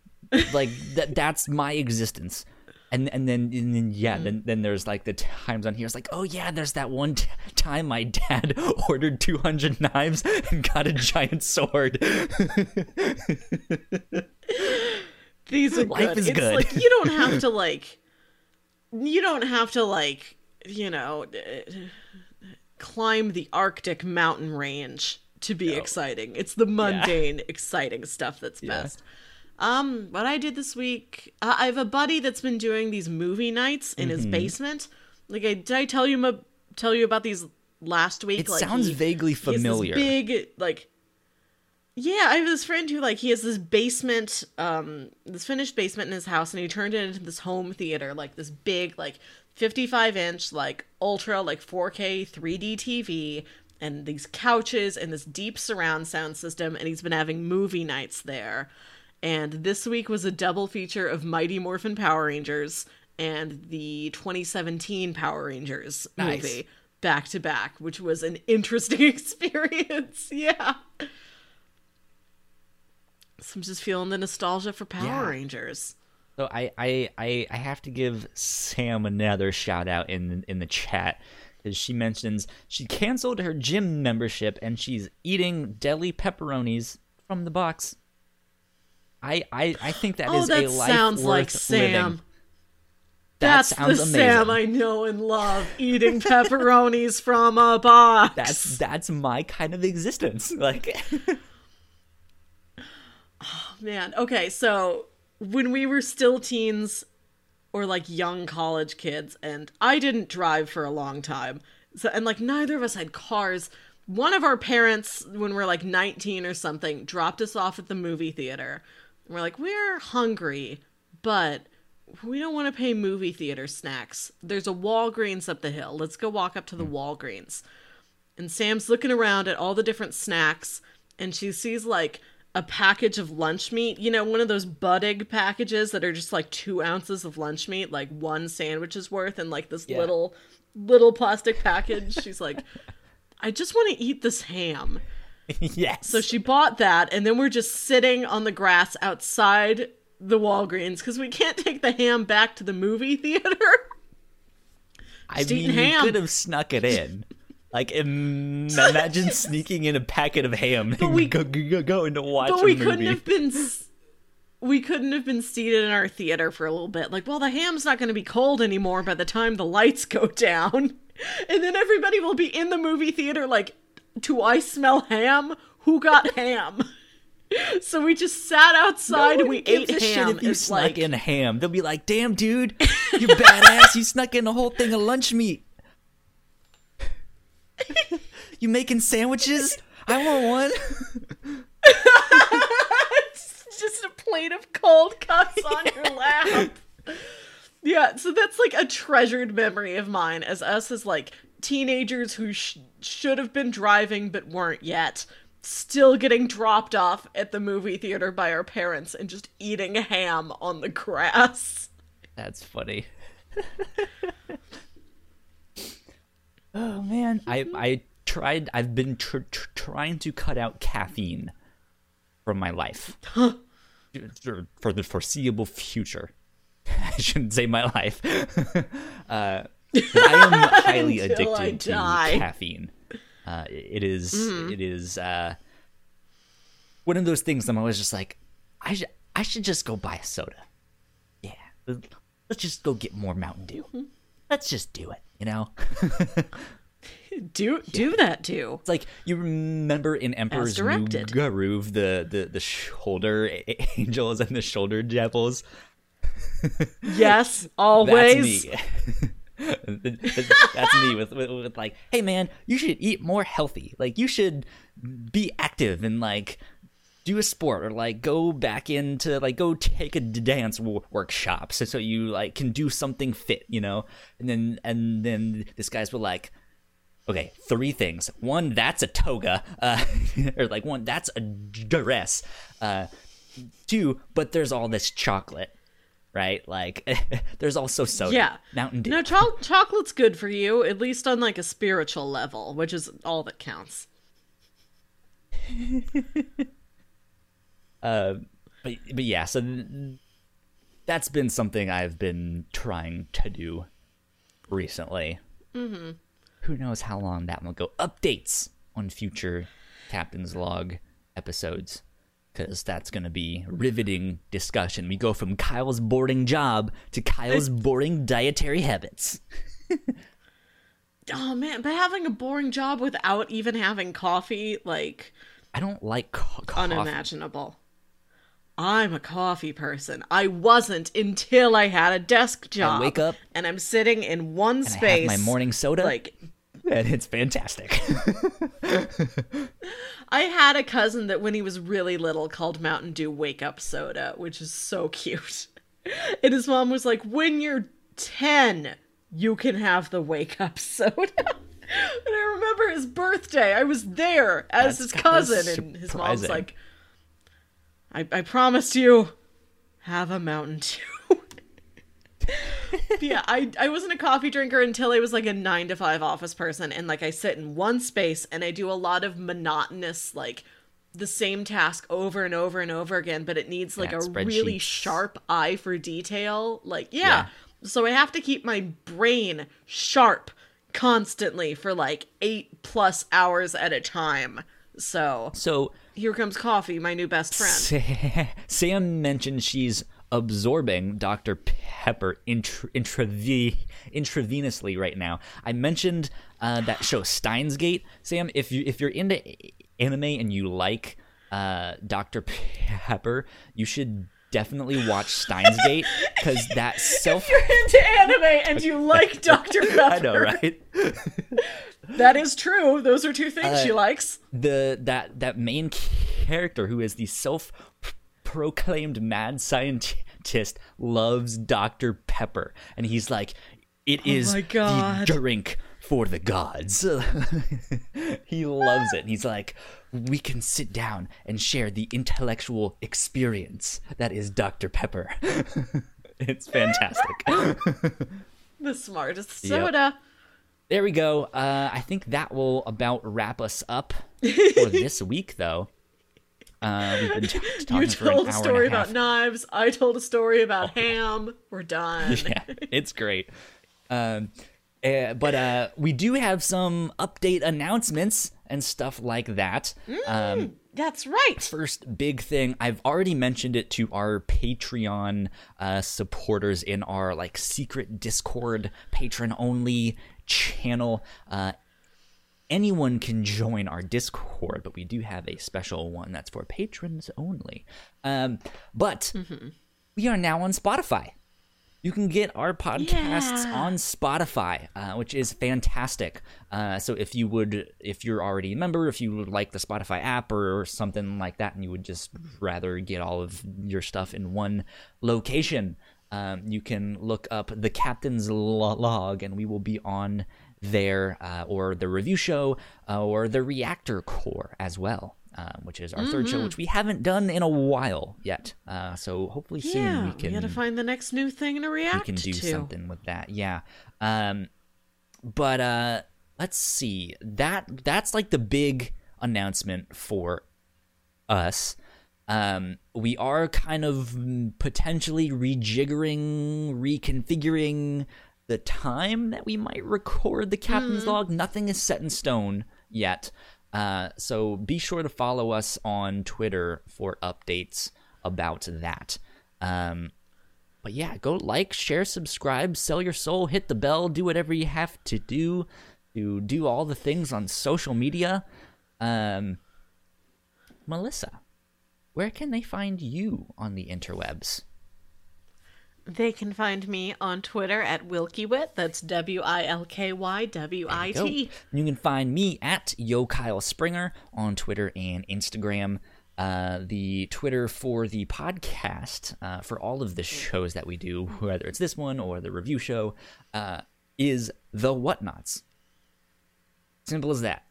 like that that's my existence and and then, and then yeah, mm. then then there's like the times on here. It's like, oh yeah, there's that one t- time my dad ordered 200 knives and got a giant sword. These are Life good. Is it's good. like you don't have to like, you don't have to like, you know, climb the Arctic mountain range to be no. exciting. It's the mundane, yeah. exciting stuff that's yeah. best. Um, what I did this week, uh, I have a buddy that's been doing these movie nights in mm-hmm. his basement. Like, I, did I tell you tell you about these last week? It like, sounds he, vaguely familiar. big, like, yeah, I have this friend who like he has this basement, um, this finished basement in his house, and he turned it into this home theater, like this big, like 55 inch, like ultra, like 4K 3D TV, and these couches and this deep surround sound system, and he's been having movie nights there. And this week was a double feature of Mighty Morphin Power Rangers and the 2017 Power Rangers nice. movie back to back, which was an interesting experience. yeah. So I'm just feeling the nostalgia for Power yeah. Rangers. So I, I I I have to give Sam another shout out in in the chat because she mentions she canceled her gym membership and she's eating deli pepperonis from the box. I I, I think that oh, is that a life sounds worth like Sam. Living. That That's the amazing. Sam I know and love, eating pepperonis from a box. That's that's my kind of existence. Like Oh man. Okay, so when we were still teens or like young college kids and I didn't drive for a long time. So and like neither of us had cars. One of our parents when we we're like 19 or something dropped us off at the movie theater. We're like, "We're hungry, but we don't want to pay movie theater snacks. There's a Walgreens up the hill. Let's go walk up to the Walgreens." And Sam's looking around at all the different snacks and she sees like a package of lunch meat, you know, one of those Buddig packages that are just like two ounces of lunch meat, like one sandwich is worth, and like this yeah. little little plastic package. She's like, I just want to eat this ham. yes. So she bought that, and then we're just sitting on the grass outside the Walgreens because we can't take the ham back to the movie theater. I mean, you could have snuck it in. Like imagine sneaking in a packet of ham but we, go, go, going to watch. But we movie. couldn't have been. We couldn't have been seated in our theater for a little bit. Like, well, the ham's not going to be cold anymore by the time the lights go down, and then everybody will be in the movie theater. Like, do I smell ham? Who got ham? So we just sat outside no and we ate ham. if you snuck like... in ham, they'll be like, "Damn, dude, you badass! You snuck in a whole thing of lunch meat." you making sandwiches? I want one. it's just a plate of cold cuts on your lap. Yeah, so that's like a treasured memory of mine as us as like teenagers who sh- should have been driving but weren't yet, still getting dropped off at the movie theater by our parents and just eating ham on the grass. That's funny. Oh man, I I tried. I've been tr- tr- trying to cut out caffeine from my life for the foreseeable future. I shouldn't say my life. uh, I am highly addicted to caffeine. Uh, it is, mm. It is uh, one of those things. I'm always just like, I should. I should just go buy a soda. Yeah, let's just go get more Mountain Dew. Mm-hmm. Let's just do it you know? do do that too. It's like you remember in Emperor's New Groove the the the shoulder angels and the shoulder devils. yes, always. That's me. That's me with, with, with like, hey man, you should eat more healthy. Like you should be active and like do a sport or like go back into like go take a dance w- workshop so, so you like can do something fit you know? And then and then this guy's were like okay three things. One that's a toga uh, or like one that's a dress. Uh, two but there's all this chocolate right? Like there's also soda. Yeah. Mountain dew. No cho- chocolate's good for you at least on like a spiritual level which is all that counts uh, but but yeah, so that's been something I've been trying to do recently. Mm-hmm. Who knows how long that will go? Updates on future Captain's Log episodes because that's going to be riveting discussion. We go from Kyle's boring job to Kyle's boring dietary habits. oh man, but having a boring job without even having coffee, like I don't like co- coffee. unimaginable. I'm a coffee person. I wasn't until I had a desk job. I wake up and I'm sitting in one and space. I have my morning soda, like and it's fantastic. I had a cousin that when he was really little called Mountain Dew Wake Up Soda, which is so cute. And his mom was like, "When you're 10, you can have the Wake Up Soda." and I remember his birthday. I was there as That's his cousin and his mom's surprising. like, "I I promised you have a Mountain Dew." yeah, I I wasn't a coffee drinker until I was like a 9 to 5 office person and like I sit in one space and I do a lot of monotonous like the same task over and over and over again, but it needs like Yeah, a really sharp eye for detail. Like, yeah. So I have to keep my brain sharp constantly for like 8 plus hours at a time. So, so here comes coffee, my new best friend. Sam mentioned she's absorbing Dr. Pepper intra- intrave- intravenously right now. I mentioned uh, that show Steins;Gate. Sam, if you if you're into anime and you like uh, Dr. Pepper, you should definitely watch Steins;Gate because that self. If You're into anime and you like Dr. Pepper. I know, right? That is true. Those are two things Uh, she likes. the that that main character who is the self proclaimed mad scientist loves Dr. Pepper and he's like it is Oh God. the drink for the gods. he loves it. And he's like we can sit down and share the intellectual experience that is Dr. Pepper. it's fantastic. The smartest Yep. soda. There we go. Uh, I think that will about wrap us up for this week, though. Uh, we've been t- talking You for told a story and a half. about knives. I told a story about ham. We're done. yeah, it's great. Um, eh, but uh, we do have some update announcements and stuff like that. Um, That's right. first big thing i've already mentioned it to our patreon uh, supporters in our like secret discord patron only channel uh, anyone can join our discord but we do have a special one that's for patrons only um, but we are now on spotify you can get our podcasts Yeah. on Spotify, uh, which is fantastic. Uh, so if you would, if you're already a member, if you would like the Spotify app or something like that, and you would just rather get all of your stuff in one location, um, you can look up the Captain's Log, and we will be on there, uh, or the review show, uh, or the Reactor Core as well. Uh, which is our third show, which we haven't done in a while yet. Uh, so hopefully soon yeah, we can gotta find the next new thing to react. we can do to. something with that. Yeah. Um but uh let's see. That that's like the big announcement for us. Um we are kind of mm, potentially rejiggering reconfiguring the time that we might record the captain's log. Nothing is set in stone yet uh so be sure to follow us on twitter for updates about that um but yeah, go like, share, subscribe, sell your soul, hit the bell, do whatever you have to do to do all the things on social media. Um, Melissa, where can they find you on the interwebs? They can find me on Twitter at Wilkywit. That's W I L K Y W I T. You can find me at Yo Kyle Springer on Twitter and Instagram. Uh, the Twitter for the podcast uh, for all of the shows that we do, whether it's this one or the review show, uh, is the Whatnauts. Simple as that.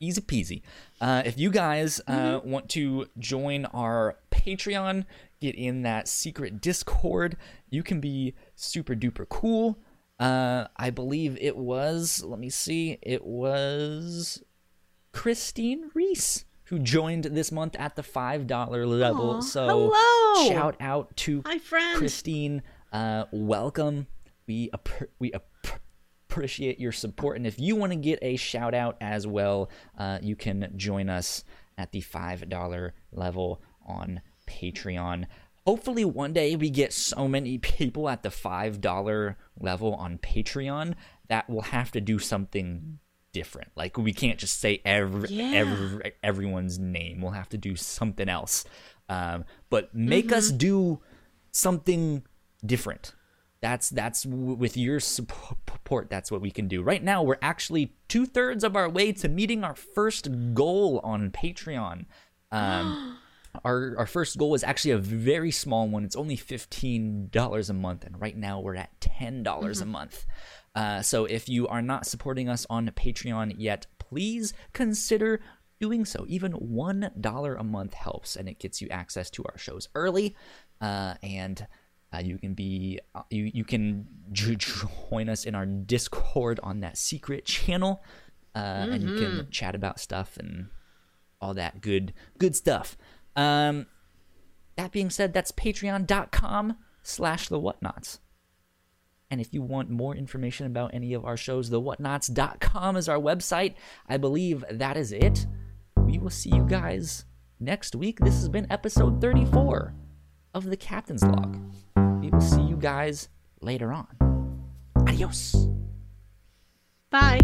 Easy peasy. Uh, if you guys uh, want to join our Patreon, get in that secret Discord, you can be super duper cool. Uh, I believe it was, let me see, it was Christine Reese who joined this month at the $5 level. Aw, so hello. shout out to Hi, friend. Christine. Uh, welcome. We, app- we app- appreciate your support. And if you want to get a shout out as well, uh, you can join us at the $5 level on Patreon. Hopefully, one day we get so many people at the $5 level on Patreon that we'll have to do something different. Like, we can't just say every, Yeah. every everyone's name. We'll have to do something else. Um, but make us do something different. That's that's with your support. That's what we can do. Right now, we're actually two thirds of our way to meeting our first goal on Patreon. Um, our our first goal was actually a very small one. It's only fifteen dollars a month, and right now we're at ten dollars a month. Uh, so if you are not supporting us on Patreon yet, please consider doing so. Even one dollar a month helps, and it gets you access to our shows early, uh, and uh, you can be uh, you you can join us in our Discord on that secret channel, uh, and you can chat about stuff and all that good good stuff. Um, that being said, that's patreon.com slash the whatnauts. And if you want more information about any of our shows, the thewhatnauts.com is our website. I believe that is it. We will see you guys next week. This has been episode 34 of the Captain's Log. We will see you guys later on. Adios. Bye.